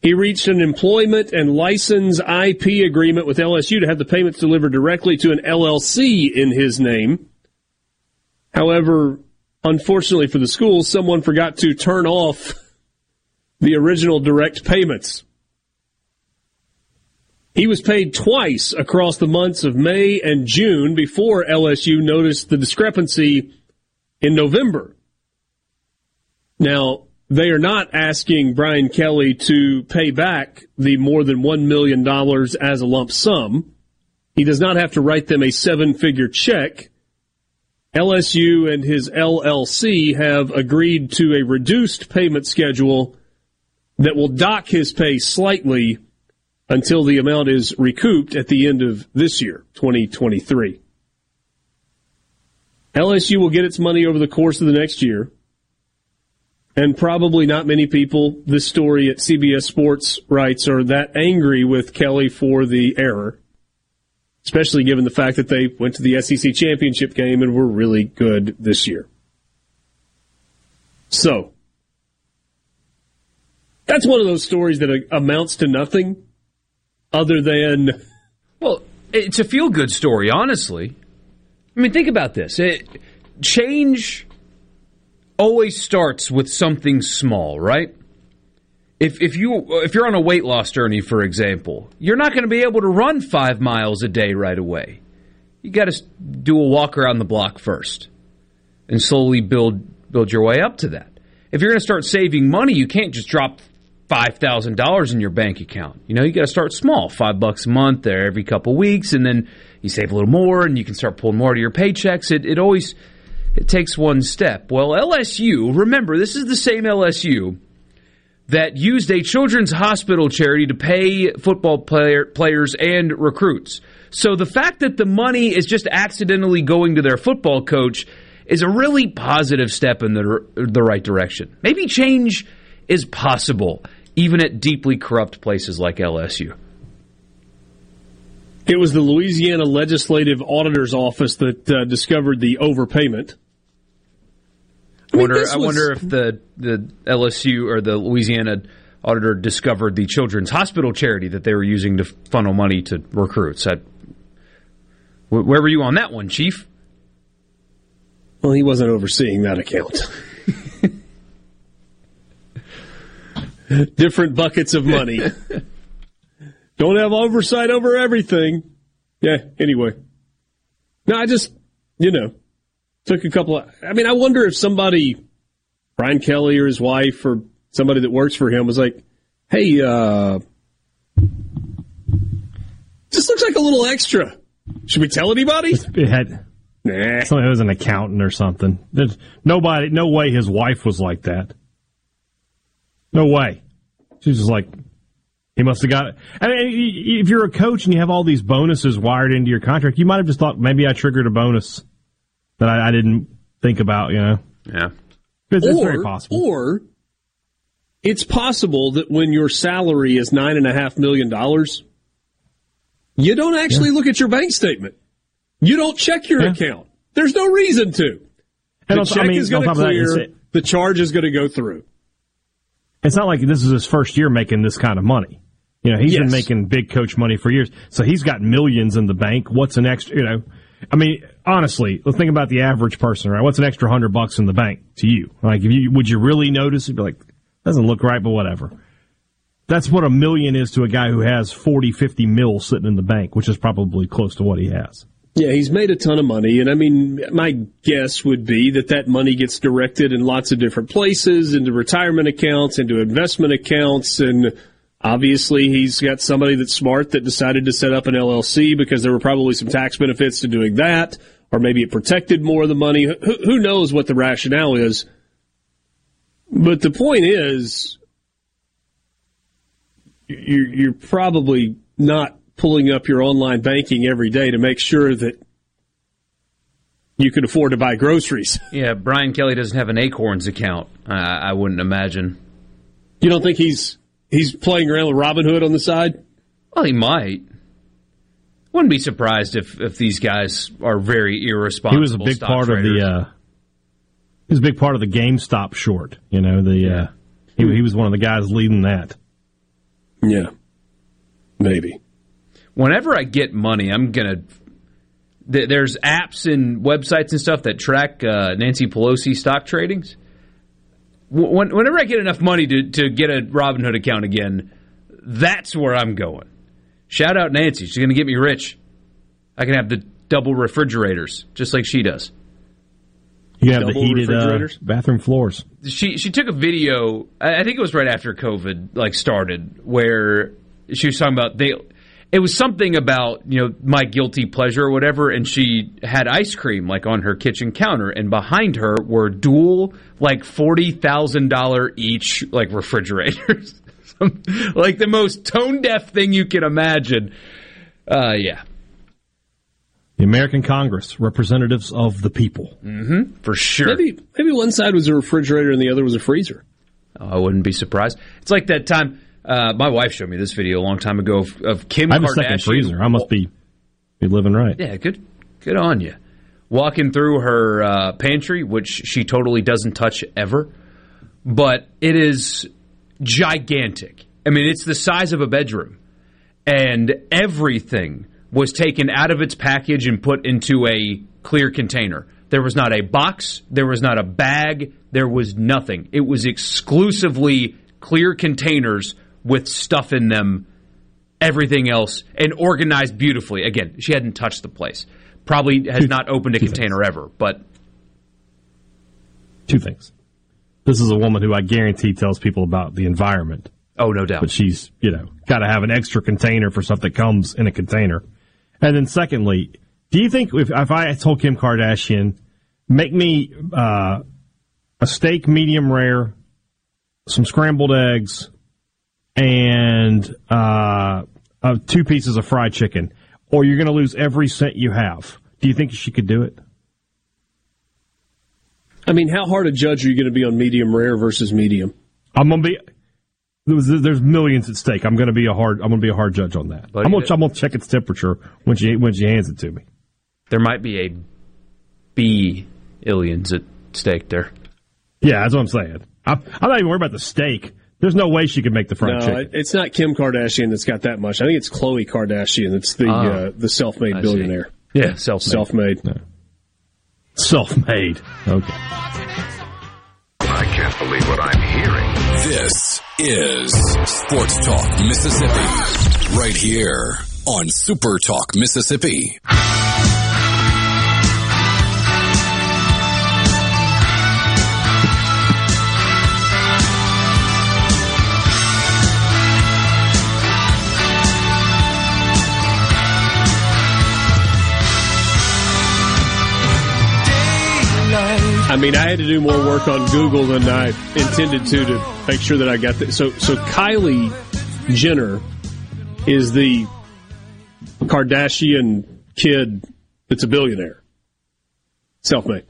he reached an employment and license IP agreement with LSU to have the payments delivered directly to an LLC in his name. However, unfortunately for the school, someone forgot to turn off the original direct payments. He was paid twice across the months of May and June before LSU noticed the discrepancy in November. Now, they are not asking Brian Kelly to pay back the more than $1 million as a lump sum. He does not have to write them a seven figure check. LSU and his LLC have agreed to a reduced payment schedule that will dock his pay slightly until the amount is recouped at the end of this year, 2023. LSU will get its money over the course of the next year. And probably not many people, this story at CBS Sports writes, are that angry with Kelly for the error, especially given the fact that they went to the SEC championship game and were really good this year. So, that's one of those stories that amounts to nothing other than. Well, it's a feel good story, honestly. I mean, think about this. It, change always starts with something small, right? If, if you if you're on a weight loss journey, for example, you're not going to be able to run five miles a day right away. You got to do a walk around the block first, and slowly build build your way up to that. If you're going to start saving money, you can't just drop five thousand dollars in your bank account. You know, you got to start small, five bucks a month there every couple weeks, and then you save a little more, and you can start pulling more out of your paychecks. It it always it takes one step. Well, LSU, remember, this is the same LSU that used a children's hospital charity to pay football player, players and recruits. So the fact that the money is just accidentally going to their football coach is a really positive step in the the right direction. Maybe change is possible even at deeply corrupt places like LSU. It was the Louisiana Legislative Auditor's Office that uh, discovered the overpayment. I wonder. I was- wonder if the the LSU or the Louisiana auditor discovered the Children's Hospital charity that they were using to funnel money to recruits. I, where were you on that one, Chief? Well, he wasn't overseeing that account. *laughs* *laughs* Different buckets of money. *laughs* Don't have oversight over everything. Yeah, anyway. No, I just, you know, took a couple of, I mean, I wonder if somebody, Brian Kelly or his wife or somebody that works for him was like, hey, uh, this looks like a little extra. Should we tell anybody? It had Nah. It was an accountant or something. There's nobody. No way. His wife was like that. No way. She's just like, he must have got it. I mean, if you're a coach and you have all these bonuses wired into your contract, you might have just thought maybe I triggered a bonus that I, I didn't think about. You know, Yeah. it's, it's or, very possible. Or it's possible that when your salary is nine and a half million dollars, you don't actually look at your bank statement. You don't check your Yeah. account. There's no reason to. And The also, check I mean, is going to top that, clear. the charge is going to go through. It's not like this is his first year making this kind of money. You know, he's been making big coach money for years, so he's got millions in the bank. What's an extra? You know, I mean, honestly, let's think about the average person, right? What's an extra hundred bucks in the bank to you? Like, if you would you really notice? You'd be like, doesn't look right, but whatever. That's what a million is to a guy who has 40, 50 mil sitting in the bank, which is probably close to what he has. Yeah, he's made a ton of money, and I mean, my guess would be that that money gets directed in lots of different places, into retirement accounts, into investment accounts, and obviously he's got somebody that's smart that decided to set up an LLC because there were probably some tax benefits to doing that, or maybe it protected more of the money. Who, who knows what the rationale is? But the point is, you're, you're probably not pulling up your online banking every day to make sure that you can afford to buy groceries. *laughs* Yeah, Brian Kelly doesn't have an Acorns account. I, I wouldn't imagine. You don't think he's he's playing around with Robinhood on the side? Well, he might. Wouldn't be surprised if, if these guys are very irresponsible. He was a big part traders. of the. Uh, he was a big part of the GameStop short. You know, the uh, he, he was one of the guys leading that. Yeah, maybe. Whenever I get money, I'm gonna. th- There's apps and websites and stuff that track uh, Nancy Pelosi stock tradings. When, whenever I get enough money to, to get a Robinhood account again, that's where I'm going. Shout out Nancy. She's going to get me rich. I can have the double refrigerators, just like she does. You have the Double heated uh, bathroom floors. she she took a video. I I think it was right after COVID like started, where she was talking about they. It was something about you know my guilty pleasure or whatever, and she had ice cream like on her kitchen counter, and behind her were dual like forty thousand dollar each like refrigerators, *laughs* Some- like the most tone deaf thing you can imagine. Uh, yeah, The American Congress, representatives of the people. for sure. Maybe maybe one side was a refrigerator and the other was a freezer. Oh, I wouldn't be surprised. It's like that time. Uh, my wife showed me this video a long time ago of, of Kim I have a second freezer. I must be be living right. Yeah, good, good on you. Walking through her uh, pantry, which she totally doesn't touch ever, but it is gigantic. I mean, it's the size of a bedroom, and everything was taken out of its package and put into a clear container. There was not a box, there was not a bag, there was nothing. It was exclusively clear containers with stuff in them everything else and organized beautifully. Again, she hadn't touched the place. Probably has not opened a container ever, but Two things. This is a woman who I guarantee tells people about the environment, oh, no doubt. but she's, you know, got to have an extra container for stuff that comes in a container. And then secondly, do you think if, if I told Kim Kardashian, make me uh, a steak medium rare, some scrambled eggs, and uh, uh, two pieces of fried chicken, or you're going to lose every cent you have. Do you think she could do it? I mean, how hard a judge are you going to be on medium rare versus medium? I'm gonna be. There's, there's millions at stake. I'm gonna be a hard. I'm gonna be a hard judge on that. Buddy, I'm gonna. I'm gonna check its temperature when she when she hands it to me. there might be a B aliens at stake there. Yeah, that's what I'm saying. I'm, I'm not even worried about the steak. There's no way she could make the fried No, chicken. it's not Kim Kardashian that's got that much. I think it's Khloe Kardashian that's the Ah. uh, the self-made I see. billionaire. Yeah, self Self-made. Self-made. Okay. I can't believe what I'm hearing. This is Sports Talk Mississippi. Right here on Super Talk Mississippi. I mean, I had to do more work on Google than I intended to to make sure that I got that. So, so Kylie Jenner is the Kardashian kid that's a billionaire, self-made.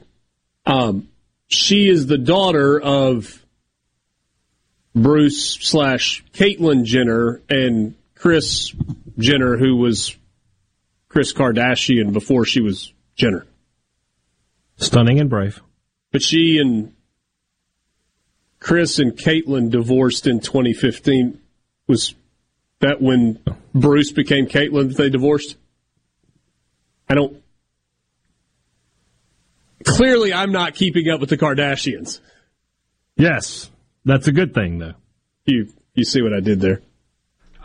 Um, she is the daughter of Bruce slash Caitlyn Jenner and Kris Jenner, who was Kris Kardashian before she was Jenner. Stunning and brave. But she and Kris and Caitlyn divorced in 2015. Was that when Bruce became Caitlyn that they divorced? I don't. Clearly, I'm not keeping up with the Kardashians. Yes, that's a good thing, though. You you see what I did there?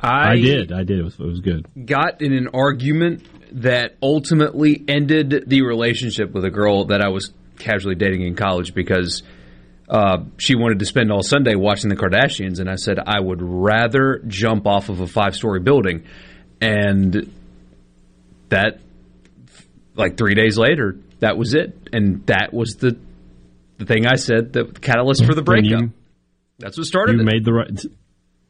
I, I did. I did. It was, it was good. got in an argument that ultimately ended the relationship with a girl that I was casually dating in college because uh, she wanted to spend all Sunday watching the Kardashians, and I said I would rather jump off of a five story building, and that like three days later, that was it, and that was the the thing I said the catalyst for the breakup. you, That's what started you it. made the right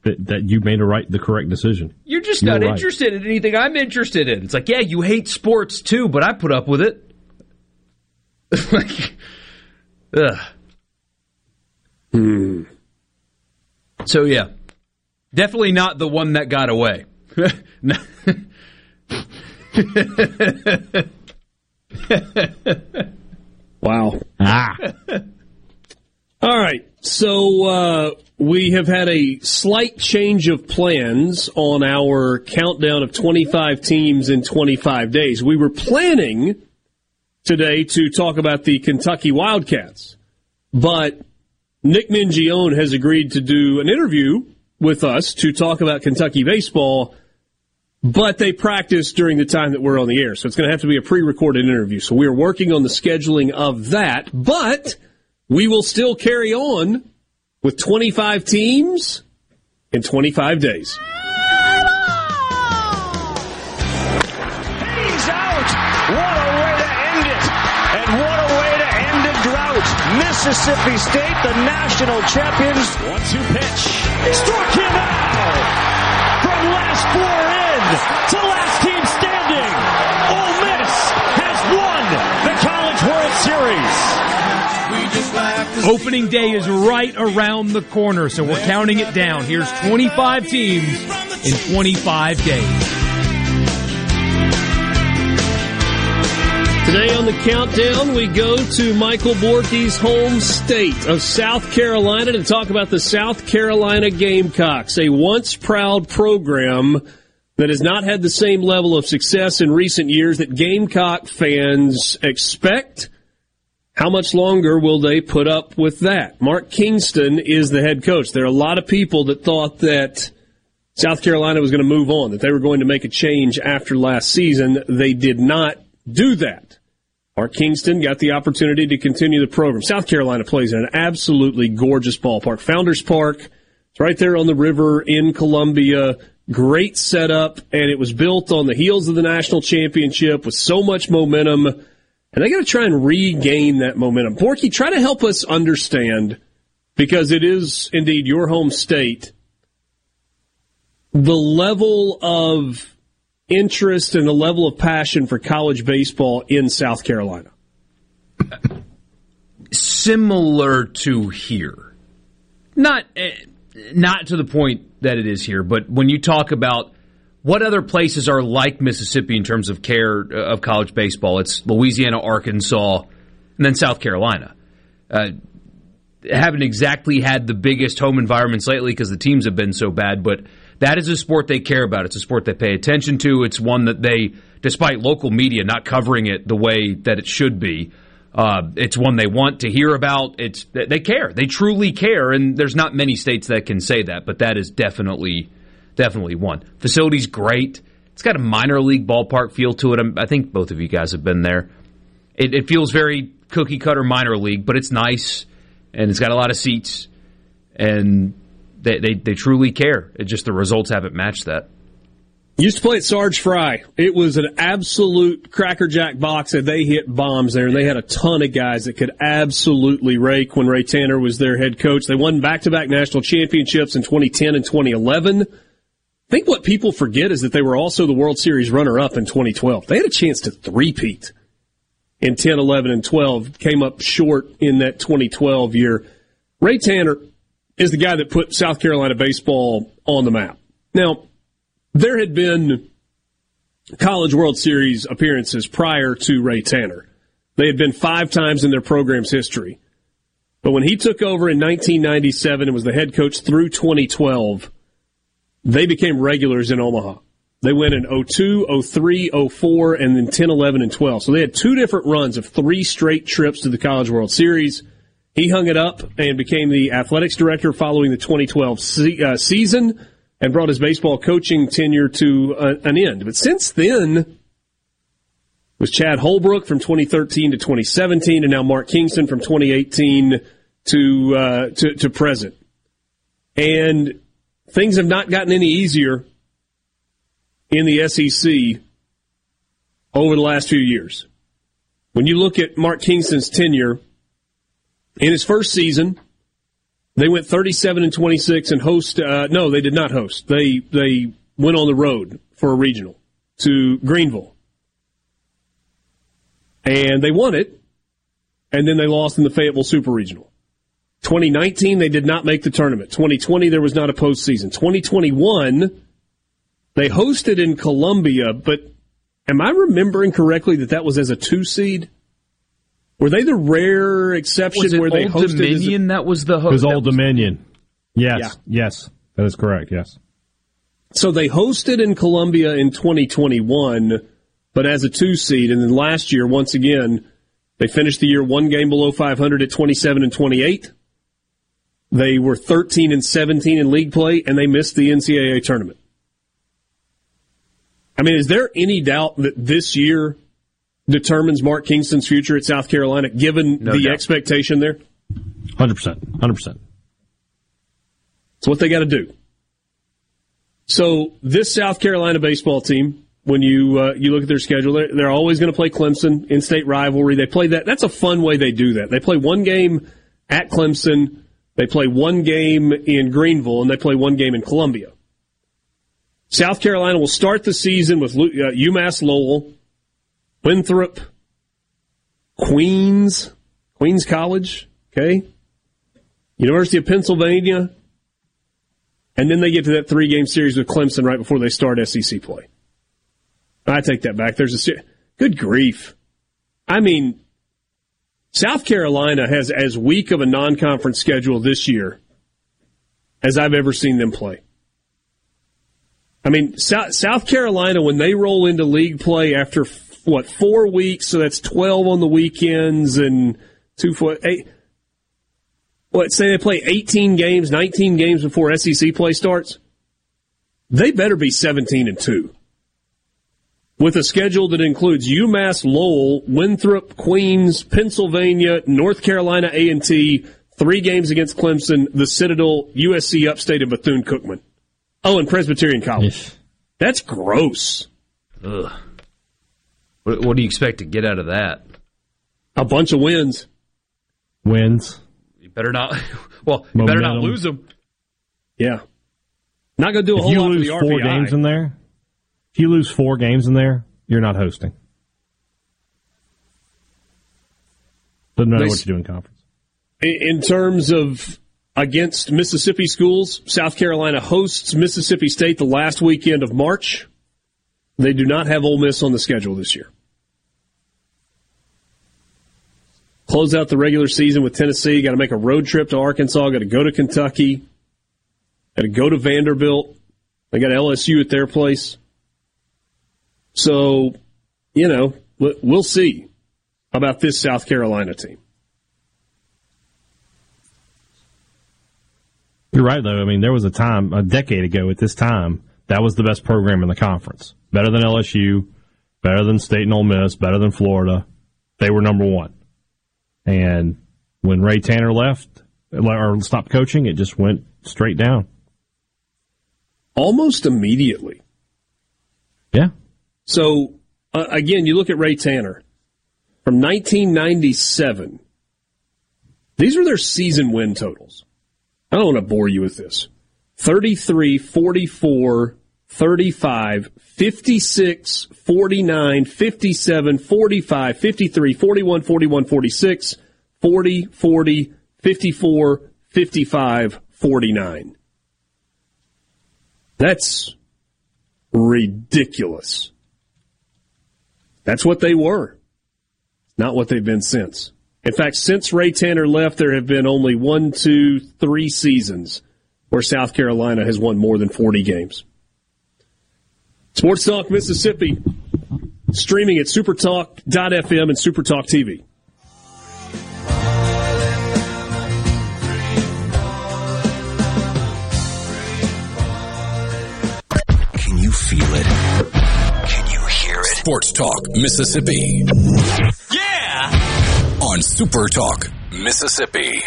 that, that you made a right the correct decision. You're just You're not right. interested in anything I'm interested in. It's like, yeah, you hate sports too, but I put up with it. *laughs* like, ugh. Hmm. So yeah, definitely not the one that got away. *laughs* Wow. Ah, All right. So uh, we have had a slight change of plans on our countdown of 25 teams in 25 days. We were planning today to talk about the Kentucky Wildcats, but Nick Mingione has agreed to do an interview with us to talk about Kentucky baseball. But they practice during the time that we're on the air, so it's going to have to be a pre-recorded interview. So we are working on the scheduling of that, but we will still carry on with 25 teams in 25 days. Mississippi State, the national champions. One two pitch. Struck him out. From last four in to last team standing. Ole Miss has won the College World Series. Opening day is right around the corner, so we're counting it down. Here's 25 teams in 25 days. Today on the countdown, we go to Michael Borky's home state of South Carolina to talk about the South Carolina Gamecocks, a once proud program that has not had the same level of success in recent years that Gamecock fans expect. How much longer will they put up with that? Mark Kingston is the head coach. There are a lot of people that thought that South Carolina was going to move on, that they were going to make a change after last season. They did not do that. Mark Kingston got the opportunity to continue the program. South Carolina plays in an absolutely gorgeous ballpark. Founders Park. It's right there on the river in Columbia. Great setup, and it was built on the heels of the national championship with so much momentum. And they got to try and regain that momentum. Porky, try to help us understand, because it is indeed your home state, the level of interest and the level of passion for college baseball in South Carolina. Similar to here, not eh, not to the point that it is here, but when you talk about what other places are like Mississippi in terms of care uh, of college baseball, it's Louisiana, Arkansas, and then South Carolina. Uh, haven't exactly had the biggest home environments lately because the teams have been so bad, but that is a sport they care about. It's a sport they pay attention to. It's one that they, despite local media not covering it the way that it should be, uh, it's one they want to hear about. It's they care. They truly care, and there's not many states that can say that, but that is definitely definitely one. Facility's great. It's got a minor league ballpark feel to it. I think both of you guys have been there. It, it feels very cookie cutter minor league, but it's nice and it's got a lot of seats, and they they, they truly care. It just the results haven't matched that. Used to play at Sarge Frye. It was an absolute crackerjack box, and they hit bombs there. And they had a ton of guys that could absolutely rake when Ray Tanner was their head coach. They won back-to-back national championships in 2010 and 2011. I think what people forget is that they were also the World Series runner-up in 2012. They had a chance to three-peat in 10, 11, and 12. Came up short in that 2012 year. Ray Tanner is the guy that put South Carolina baseball on the map. Now, there had been College World Series appearances prior to Ray Tanner. They had been five times in their program's history. But when he took over in 1997 and was the head coach through 2012, they became regulars in Omaha. They went in 02, 03, 04, and then 10, 11, and 12. So they had two different runs of three straight trips to the College World Series. He hung it up and became the athletics director following the 2012 se- uh, season and brought his baseball coaching tenure to uh, an end. But since then, was Chad Holbrook from 2013 to 2017, and now Mark Kingston from 2018 to uh, to, to present. And things have not gotten any easier in the SEC over the last few years. When you look at Mark Kingston's tenure, in his first season, they went 37 and 26 and host. Uh, no, they did not host. They they went on the road for a regional to Greenville, and they won it. And then they lost in the Fayetteville Super Regional. 2019, they did not make the tournament. 2020, there was not a postseason. 2021, they hosted in Columbia, but am I remembering correctly that that was as a two seed? Were they the rare exception where they Old hosted? Dominion? As a, that was the It host. was Old Dominion. Yes, Yeah. yes, that is correct. Yes. so they hosted in Columbia in 2021, but as a two seed, and then last year, once again, they finished the year one game below 500 at 27 and 28. They were 13 and 17 in league play, and they missed the NCAA tournament. I mean, is there any doubt that this year determines Mark Kingston's future at South Carolina, given No the doubt. expectation there? Hundred percent. Hundred percent. It's what they got to do. So this South Carolina baseball team, when you uh, you look at their schedule, they're, they're always going to play Clemson in state rivalry. They play that. That's a fun way they do that. They play one game at Clemson, they play one game in Greenville, and they play one game in Columbia. South Carolina will start the season with uh, UMass Lowell, Winthrop, Queens, Queens College, okay, University of Pennsylvania, and then they get to that three game series with Clemson right before they start SEC play. I take that back. There's a se- good grief. I mean, South Carolina has as weak of a non conference schedule this year as I've ever seen them play. I mean, South Carolina, when they roll into league play after what, four weeks, so that's 12 on the weekends and two, four, eight. What, say they play 18 games, 19 games before SEC play starts? They better be 17 and 2 with a schedule that includes UMass Lowell, Winthrop, Queens, Pennsylvania, North Carolina A&T, three games against Clemson, the Citadel, USC Upstate, and Bethune-Cookman. Oh, and Presbyterian College. That's gross. Ugh. What, what do you expect to get out of that? A bunch of wins. Wins. You better not. *laughs* Well, you better not lose them. Yeah. Not going to do a If whole you lot lose for the four RPI. games in there, if you lose four games in there, you're not hosting. Doesn't matter They what you do in conference. In in terms of against Mississippi schools, South Carolina hosts Mississippi State the last weekend of March. They do not have Ole Miss on the schedule this year. Close out the regular season with Tennessee. Got to make a road trip to Arkansas. Got to go to Kentucky. Got to go to Vanderbilt. They got LSU at their place. So, you know, we- we'll see about this South Carolina team. You're right, though. I mean, there was a time, a decade ago at this time, that was the best program in the conference. Better than LSU, better than State and Ole Miss, better than Florida. They were number one. And when Ray Tanner left or stopped coaching, it just went straight down. Almost immediately. Yeah. So uh, again, you look at Ray Tanner from 1997. These were their season win totals. I don't want to bore you with this. 33, 44, 35, 56, 49, 57, 45, 53, 41, 41, 46, 40, 40, 54, 55, 49. That's ridiculous. That's what they were. Not what they've been since. In fact, since Ray Tanner left, there have been only one, two, three seasons where South Carolina has won more than 40 games. Sports Talk Mississippi, streaming at supertalk.fm and supertalk TV. Can you feel it? Can you hear it? Sports Talk Mississippi. Yeah! On Supertalk Mississippi.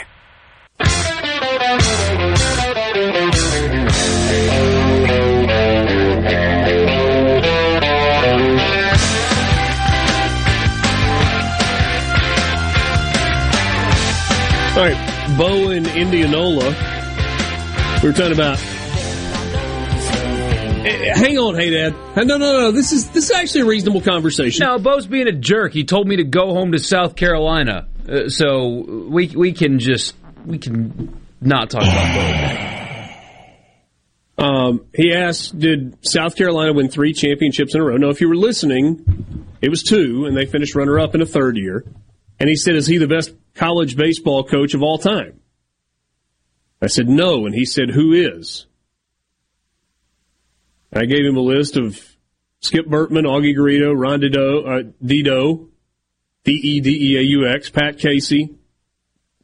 Bo in Indianola. We were talking about. Eh, Hang on, hey Dad. No, no, no. This is this is actually a reasonable conversation. No, Bo's being a jerk. He told me to go home to South Carolina, uh, so we we can just we can not talk about Bo. Um, he asked, "Did South Carolina win three championships in a row?" No. If you were listening, it was two, and they finished runner-up in a third year. And he said, "Is he the best college baseball coach of all time?" I said, "No," and he said, "Who is?" I gave him a list of Skip Bertman, Augie Garrido, Rod Dedeaux, uh, Dedeaux, D E D E A U X, Pat Casey,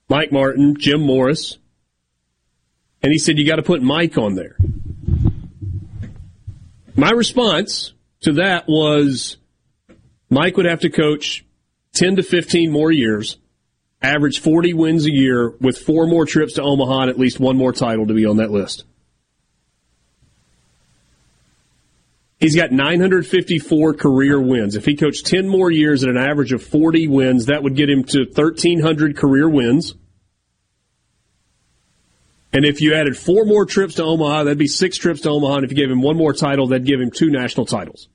Mike Martin, Jim Morris. And he said, you got to put Mike on there. My response to that was Mike would have to coach 10 to 15 more years, average 40 wins a year with four more trips to Omaha and at least one more title to be on that list. He's got 954 career wins. If he coached 10 more years at an average of 40 wins, that would get him to 1,300 career wins. And if you added four more trips to Omaha, that'd be six trips to Omaha. And if you gave him one more title, that'd give him two national titles.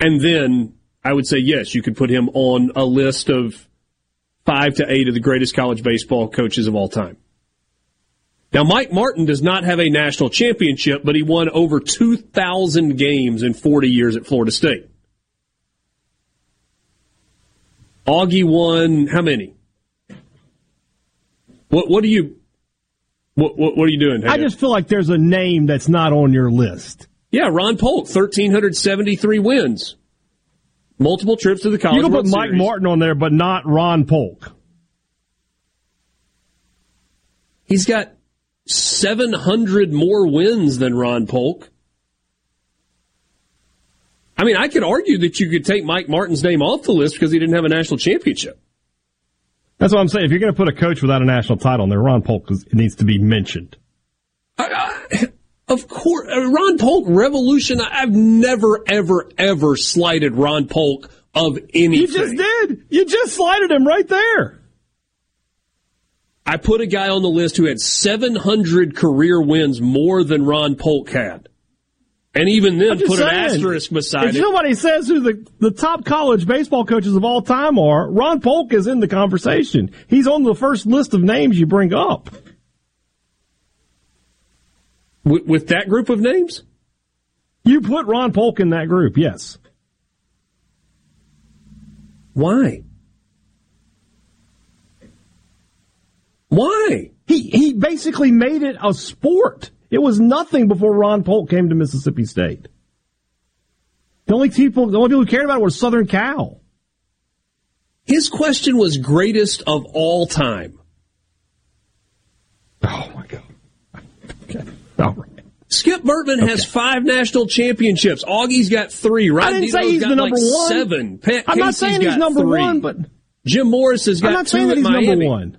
And then I would say, yes, you could put him on a list of five to eight of the greatest college baseball coaches of all time. Now, Mike Martin does not have a national championship, but he won over 2,000 games in 40 years at Florida State. Augie won how many? What What do you what What, what are you doing? I just feel like there's a name that's not on your list. yeah, Ron Polk, 1,373 wins, multiple trips to the college. You can put World Mike Series. Martin on there, but not Ron Polk. He's got 700 more wins than Ron Polk. I mean, I could argue that you could take Mike Martin's name off the list because he didn't have a national championship. That's what I'm saying. If you're going to put a coach without a national title on there, Ron Polk needs to be mentioned. Of course, uh, Ron Polk revolution. I've never, ever, ever slighted Ron Polk of anything. You just did. You just slighted him right there. I put a guy on the list who had 700 career wins more than Ron Polk had. And even then, put an asterisk beside him. if it. somebody says who the, the top college baseball coaches of all time are, Ron Polk is in the conversation. He's on the first list of names you bring up. With, with that group of names? You put Ron Polk in that group, yes. Why? Why? He he basically made it a sport. It was nothing before Ron Polk came to Mississippi State. The only people the only people who cared about it were Southern Cal. His question was greatest of all time. Oh my god. Okay. Right. Skip Bertman has five national championships. Augie's got three. Ron I didn't say he's the number like one. seven. Pat I'm not saying he's number three. one, but Jim Morris has got I'm not two saying that he's Miami. number one.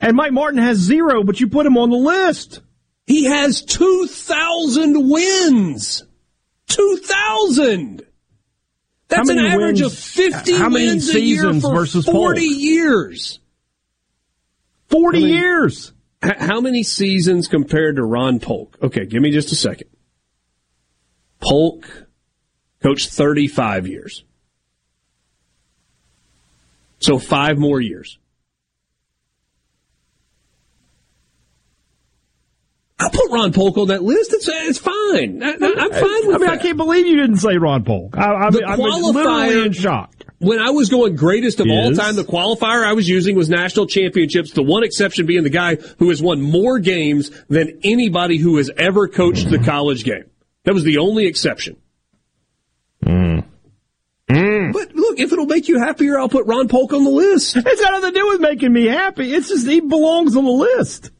And Mike Martin has zero, but you put him on the list. He has 2,000 wins. 2,000. That's an average wins- of 50 how many wins a year for versus 40 Polk? years. 40 I mean- years. How many seasons compared to Ron Polk? Okay, give me just a second. Polk coached 35 years. So five more years. I put Ron Polk on that list. It's it's fine. I, am fine with I mean, that. I can't believe you didn't say Ron Polk. I, I, The I'm literally qualifier- in shock. when I was going greatest of all time, the qualifier I was using was national championships. The one exception being the guy who has won more games than anybody who has ever coached the college game. That was the only exception. Mm. Mm. But look, if it'll make you happier, I'll put Ron Polk on the list. It's got nothing to do with making me happy. It's just he belongs on the list.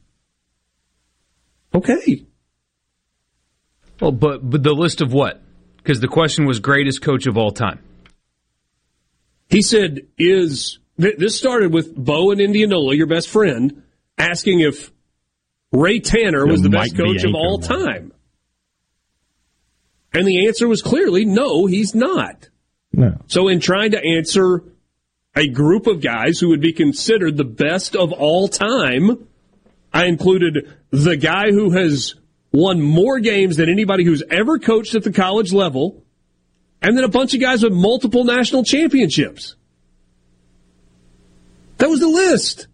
Okay. Well, but but the list of what? Because the question was greatest coach of all time. He said, is, th- this started with Bo and Indianola, your best friend, asking if Ray Tanner was It the might best be coach of all Anchorman. time. And the answer was clearly no, he's not. No. So in trying to answer a group of guys who would be considered the best of all time, I included the guy who has won more games than anybody who's ever coached at the college level, and then a bunch of guys with multiple national championships. That was the list.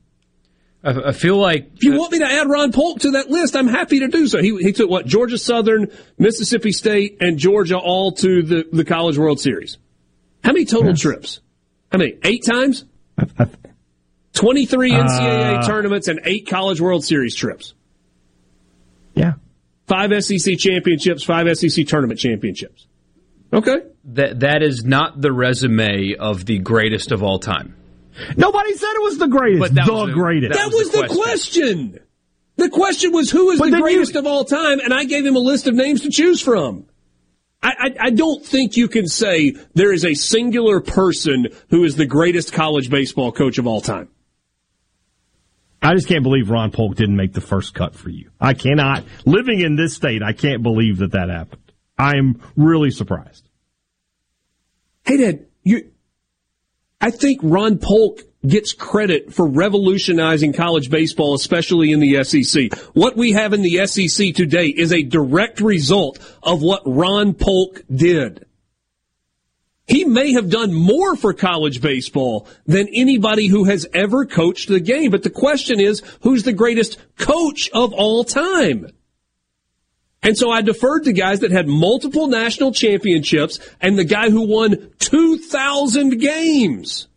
I, I feel like If you want me to add Ron Polk to that list, I'm happy to do so. He, he took what? Georgia Southern, Mississippi State, and Georgia all to the, the College World Series. How many total trips? How many? Eight times? 23 NCAA Uh, tournaments and eight College World Series trips. Yeah. Five SEC championships, five SEC tournament championships. Okay. that that is not the resume of the greatest of all time. Nobody said it was the greatest. But that the was a- greatest. That, was was, the the question. The question was who is But the then you- greatest of all time, and I gave him a list of names to choose from. I, I, I don't think you can say there is a singular person who is the greatest college baseball coach of all time. I just can't believe Ron Polk didn't make the first cut for you. I cannot. Living in this state, I can't believe that that happened. I am really surprised. Hey, Dad, you. I think Ron Polk gets credit for revolutionizing college baseball, especially in the SEC. What we have in the SEC today is a direct result of what Ron Polk did. He may have done more for college baseball than anybody who has ever coached the game. But the question is, who's the greatest coach of all time? And so I deferred to guys that had multiple national championships and the guy who won 2,000 games.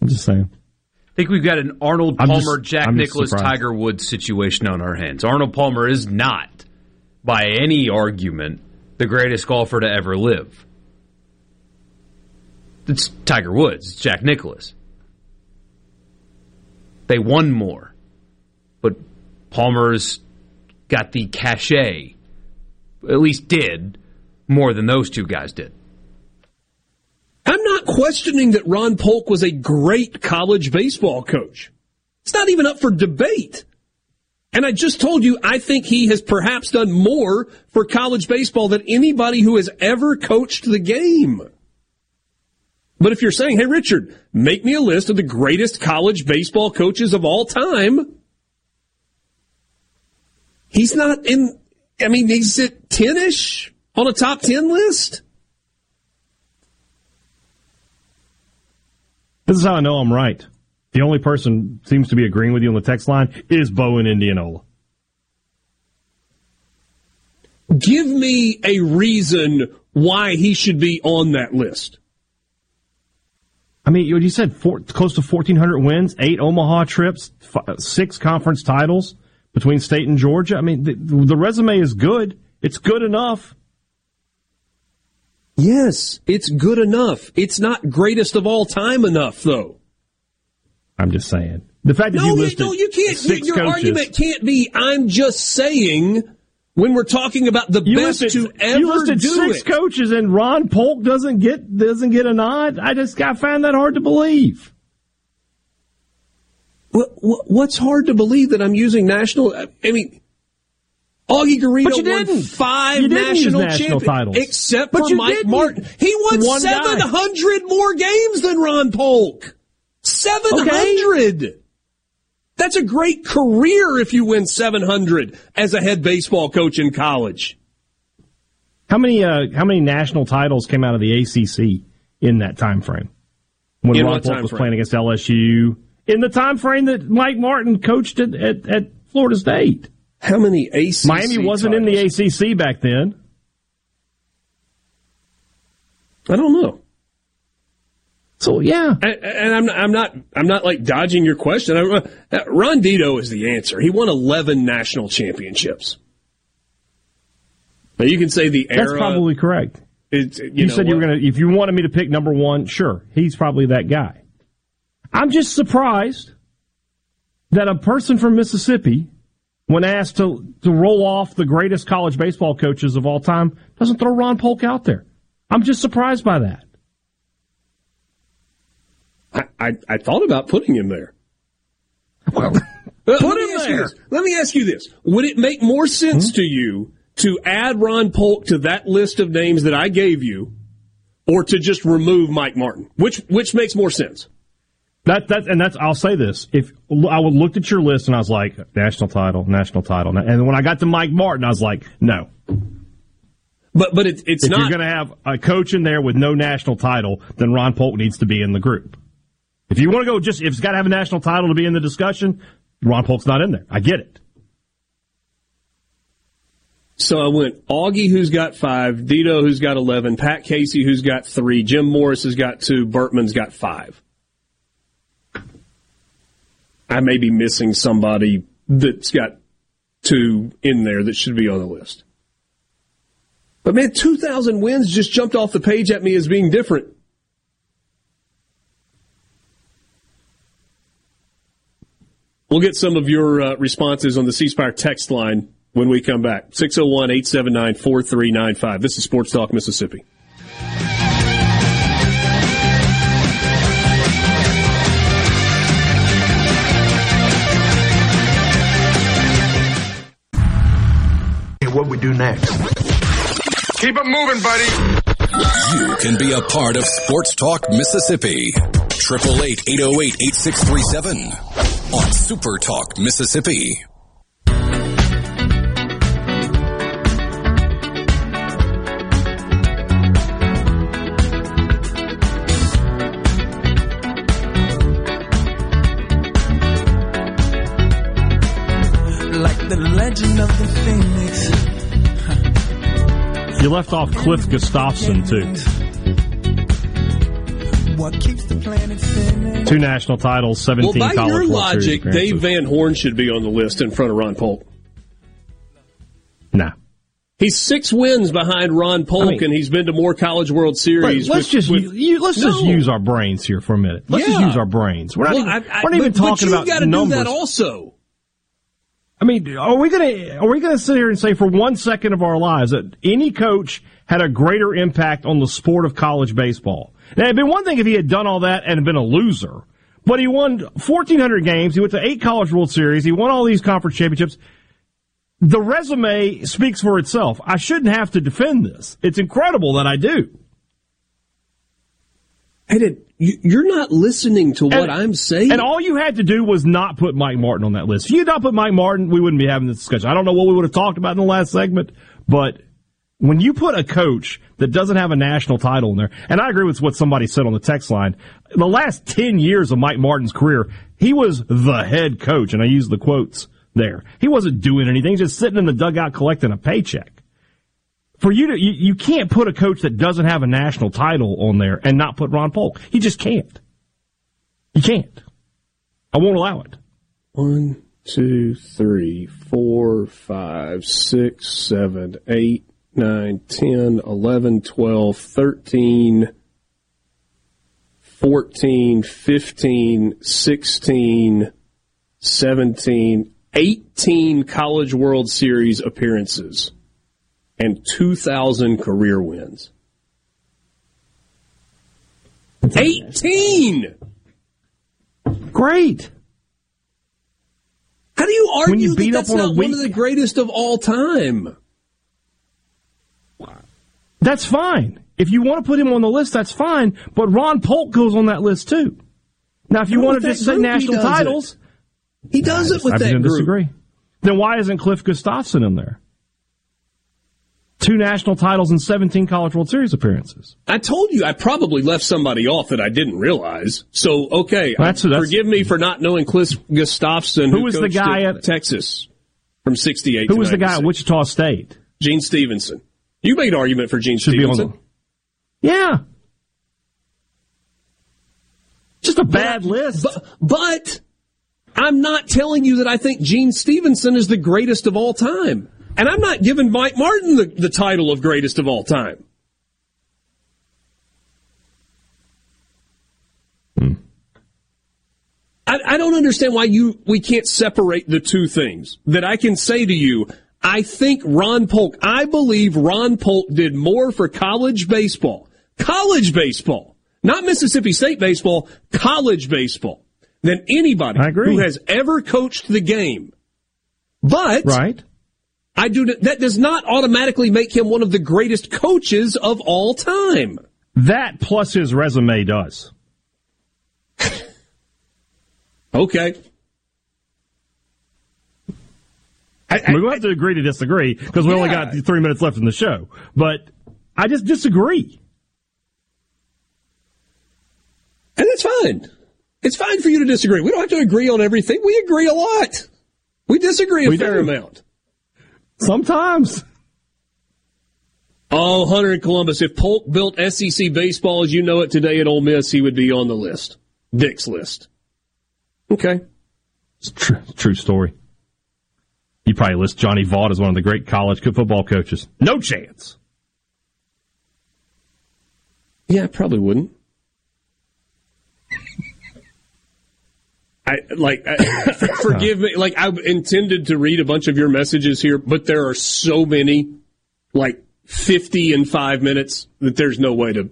I'm just saying. I think we've got an Arnold Palmer, just- Jack I'm just Nicklaus, surprised. Tiger Woods situation on our hands. Arnold Palmer is not, by any argument, the greatest golfer to ever live. It's Tiger Woods, it's Jack Nicklaus. They won more, but Palmer's got the cachet, at least did, more than those two guys did. I'm not questioning that Ron Polk was a great college baseball coach. It's not even up for debate. And I just told you, I think he has perhaps done more for college baseball than anybody who has ever coached the game. But if you're saying, hey, Richard, make me a list of the greatest college baseball coaches of all time, he's not in, I mean, he's at 10 ish on a top 10 list. This is how I know I'm right. The only person seems to be agreeing with you on the text line is Bo in Indianola. Give me a reason why he should be on that list. I mean, you you said four, close to 1,400 wins, eight Omaha trips, f- six conference titles between state and Georgia. I mean, the, the resume is good. It's good enough. Yes, it's good enough. It's not greatest of all time enough, though. I'm just saying. The fact that No, you you, listed no, you can't. six your coaches, argument can't be. I'm just saying. When we're talking about the you best listed, to ever you listed do six it, coaches, and Ron Polk doesn't get doesn't get a nod. I just I find that hard to believe. What, what, what's hard to believe that I'm using national? I mean, Augie Garrido won five national, national titles. except But for Mike didn't. Martin. He won guy. 700 more games than Ron Polk. 700. That's a great career if you win 700 as a head baseball coach in college. How many uh, how many national titles came out of the ACC in that time frame? When In Ron Polk was frame? playing against LSU, in the time frame that Mike Martin coached at, at, at Florida State. How many ACC? Miami wasn't in the ACC back then. I don't know. So yeah, and, and I'm I'm not I'm not like dodging your question. I, uh, Rod Dedeaux is the answer. He won 11 national championships. Now you can say the era. That's probably correct. It, you, you know said you were going to, if you wanted me to pick number one, sure, he's probably that guy. I'm just surprised that a person from Mississippi, when asked to, to roll off the greatest college baseball coaches of all time, doesn't throw Ron Polk out there. I'm just surprised by that. I, I, I thought about putting him there. Well, *laughs* Let put me him ask you there. this. Let me ask you this: Would it make more sense Hmm? to you to add Ron Polk to that list of names that I gave you, or to just remove Mike Martin? Which which makes more sense? That that and that's I'll say this: if I would looked at your list and I was like, national title, national title, and when I got to Mike Martin, I was like, no. But but it, it's if not. you're going to have a coach in there with no national title, then Ron Polk needs to be in the group. If you want to go just if it's got to have a national title to be in the discussion, Ron Polk's not in there. I get it. So I went Augie, who's got five, Dedeaux, who's got 11, Pat Casey, who's got three, Jim Morris has got two, Bertman's got five. I may be missing somebody that's got two in there that should be on the list. But man, 2,000 wins just jumped off the page at me as being different. We'll get some of your uh, responses on the C Spire text line when we come back. 601 879 4395. This is Sports Talk Mississippi. What we do next? Keep it moving, buddy. You can be a part of Sports Talk Mississippi. 888 808 8637 on Super Talk Mississippi. Like the legend of the phoenix. You left off Cliff Gustafson too. What keeps the planet spinning? Two national titles, Well, seventeen by college your World Series logic. Dave Van Horn should be on the list in front of Ron Polk. Nah. He's six wins behind Ron Polk, I mean- and he's been to more College World Series. Let's with- just with- you, let's just use our brains here for a minute. Let's just use our brains. We're not Well, even, I- I- we're not even but- but talking you about gotta numbers. do that also. I mean, are we gonna are we gonna sit here and say for one second of our lives that any coach had a greater impact on the sport of college baseball? Now, it'd been one thing if he had done all that and been a loser, but he won 1,400 games. He went to eight College World Series. He won all these conference championships. The resume speaks for itself. I shouldn't have to defend this. It's incredible that I do. You, you're not listening to what And- I'm saying. And all you had to do was not put Mike Martin on that list. If you had not put Mike Martin, we wouldn't be having this discussion. I don't know what we would have talked about in the last segment, but when you put a coach that doesn't have a national title in there, and I agree with what somebody said on the text line, the last 10 years of Mike Martin's career, he was the head coach, and I use the quotes there. He wasn't doing anything, just sitting in the dugout collecting a paycheck. For you to, you, you can't put a coach that doesn't have a national title on there and not put Ron Polk. You just can't. You can't. I won't allow it. One, two, three, four, five, six, seven, eight, nine, ten, eleven, twelve, thirteen, fourteen, fifteen, sixteen, seventeen, eighteen College World Series appearances and 2,000 career wins. 18! Great. How do you argue you that that's up on a not one of the greatest of all time? That's fine. If you want to put him on the list, that's fine. But Ron Polk goes on that list too. Now, if you want to just say group, he national it. titles, He does it with I that didn't group. disagree. Then why isn't Cliff Gustafson in there? Two national titles and 17 College World Series appearances. I told you I probably left somebody off that I didn't realize. So okay, That's- I- that's- forgive me for not knowing Cliff Gustafson. Who was the guy at at- Texas? from 68 Who to was the guy at Wichita State? Gene Stephenson. You made an argument for Gene Should Stephenson. Yeah. Just a bad list. But, but I'm not telling you that I think Gene Stephenson is the greatest of all time. And I'm not giving Mike Martin the, the title of greatest of all time. Hmm. I, I don't understand why you we can't separate the two things. That I can say to you, I think Ron Polk, I believe Ron Polk did more for college baseball, college baseball, not Mississippi State baseball, college baseball, than anybody who has ever coached the game. But Right. I do that does not automatically make him one of the greatest coaches of all time. That plus his resume does. *laughs* Okay. I, we have to agree to disagree because we only got three minutes left in the show. But I just disagree. And that's fine. It's fine for you to disagree. We don't have to agree on everything. We agree a lot. We disagree a We fair do. amount. Sometimes. Oh, Hunter in Columbus, if Polk built SEC baseball as you know it today at Ole Miss, he would be on the list. Dick's list. Okay. It's true, true story. You probably list Johnny Vaught as one of the great college football coaches. No chance. Yeah, I probably wouldn't. I like. I, forgive me. Like I intended to read a bunch of your messages here, but there are so many, like fifty in five minutes, that there's no way to.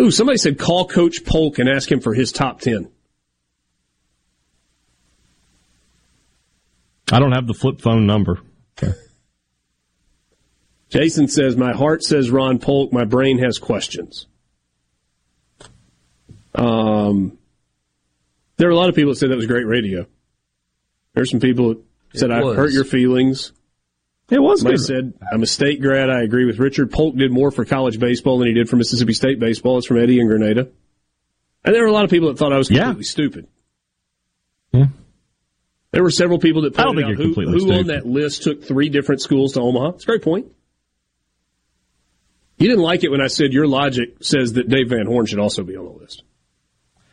Ooh, somebody said call Coach Polk and ask him for his top ten. I don't have the flip phone number. Jason says, My heart says Ron Polk, my brain has questions. Um, there are a lot of people that said that was great radio. There's some people that said, I've hurt your feelings. It was Somebody good. said, I'm a state grad. I agree with Richard. Polk did more for college baseball than he did for Mississippi State baseball. It's from Eddie and Grenada. And there were a lot of people that thought I was Yeah. completely stupid. Yeah. There were several people that pointed out who, who on that list took three different schools to Omaha. It's a great point. You didn't like it when I said your logic says that Dave Van Horn should also be on the list.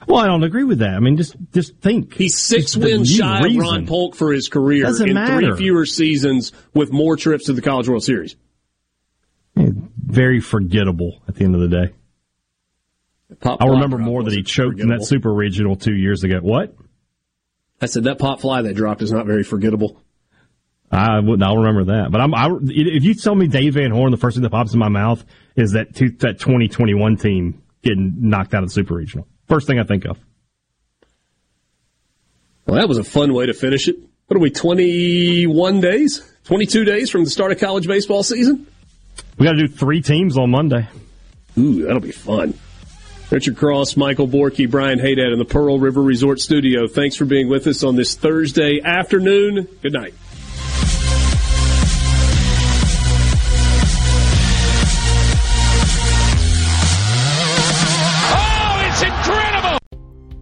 Well, I don't agree with that. I mean, just just think. He's six wins shy reason. of Ron Polk for his career Doesn't in matter. three fewer seasons with more trips to the College World Series. Very forgettable at the end of the day. Pop I remember more that he choked in that super regional two years ago. What? I said that pop fly that dropped is not very forgettable. I wouldn't. I'll remember that. But I'm. I, if you tell me Dave Van Horn, the first thing that pops in my mouth is that two, that 2021 team getting knocked out of the super regional. First thing I think of. Well, that was a fun way to finish it. What are we, 21 days? 22 days from the start of college baseball season? We got to do three teams on Monday. Ooh, that'll be fun. Richard Cross, Michael Borky, Brian Haydad in the Pearl River Resort Studio. Thanks for being with us on this Thursday afternoon. Good night.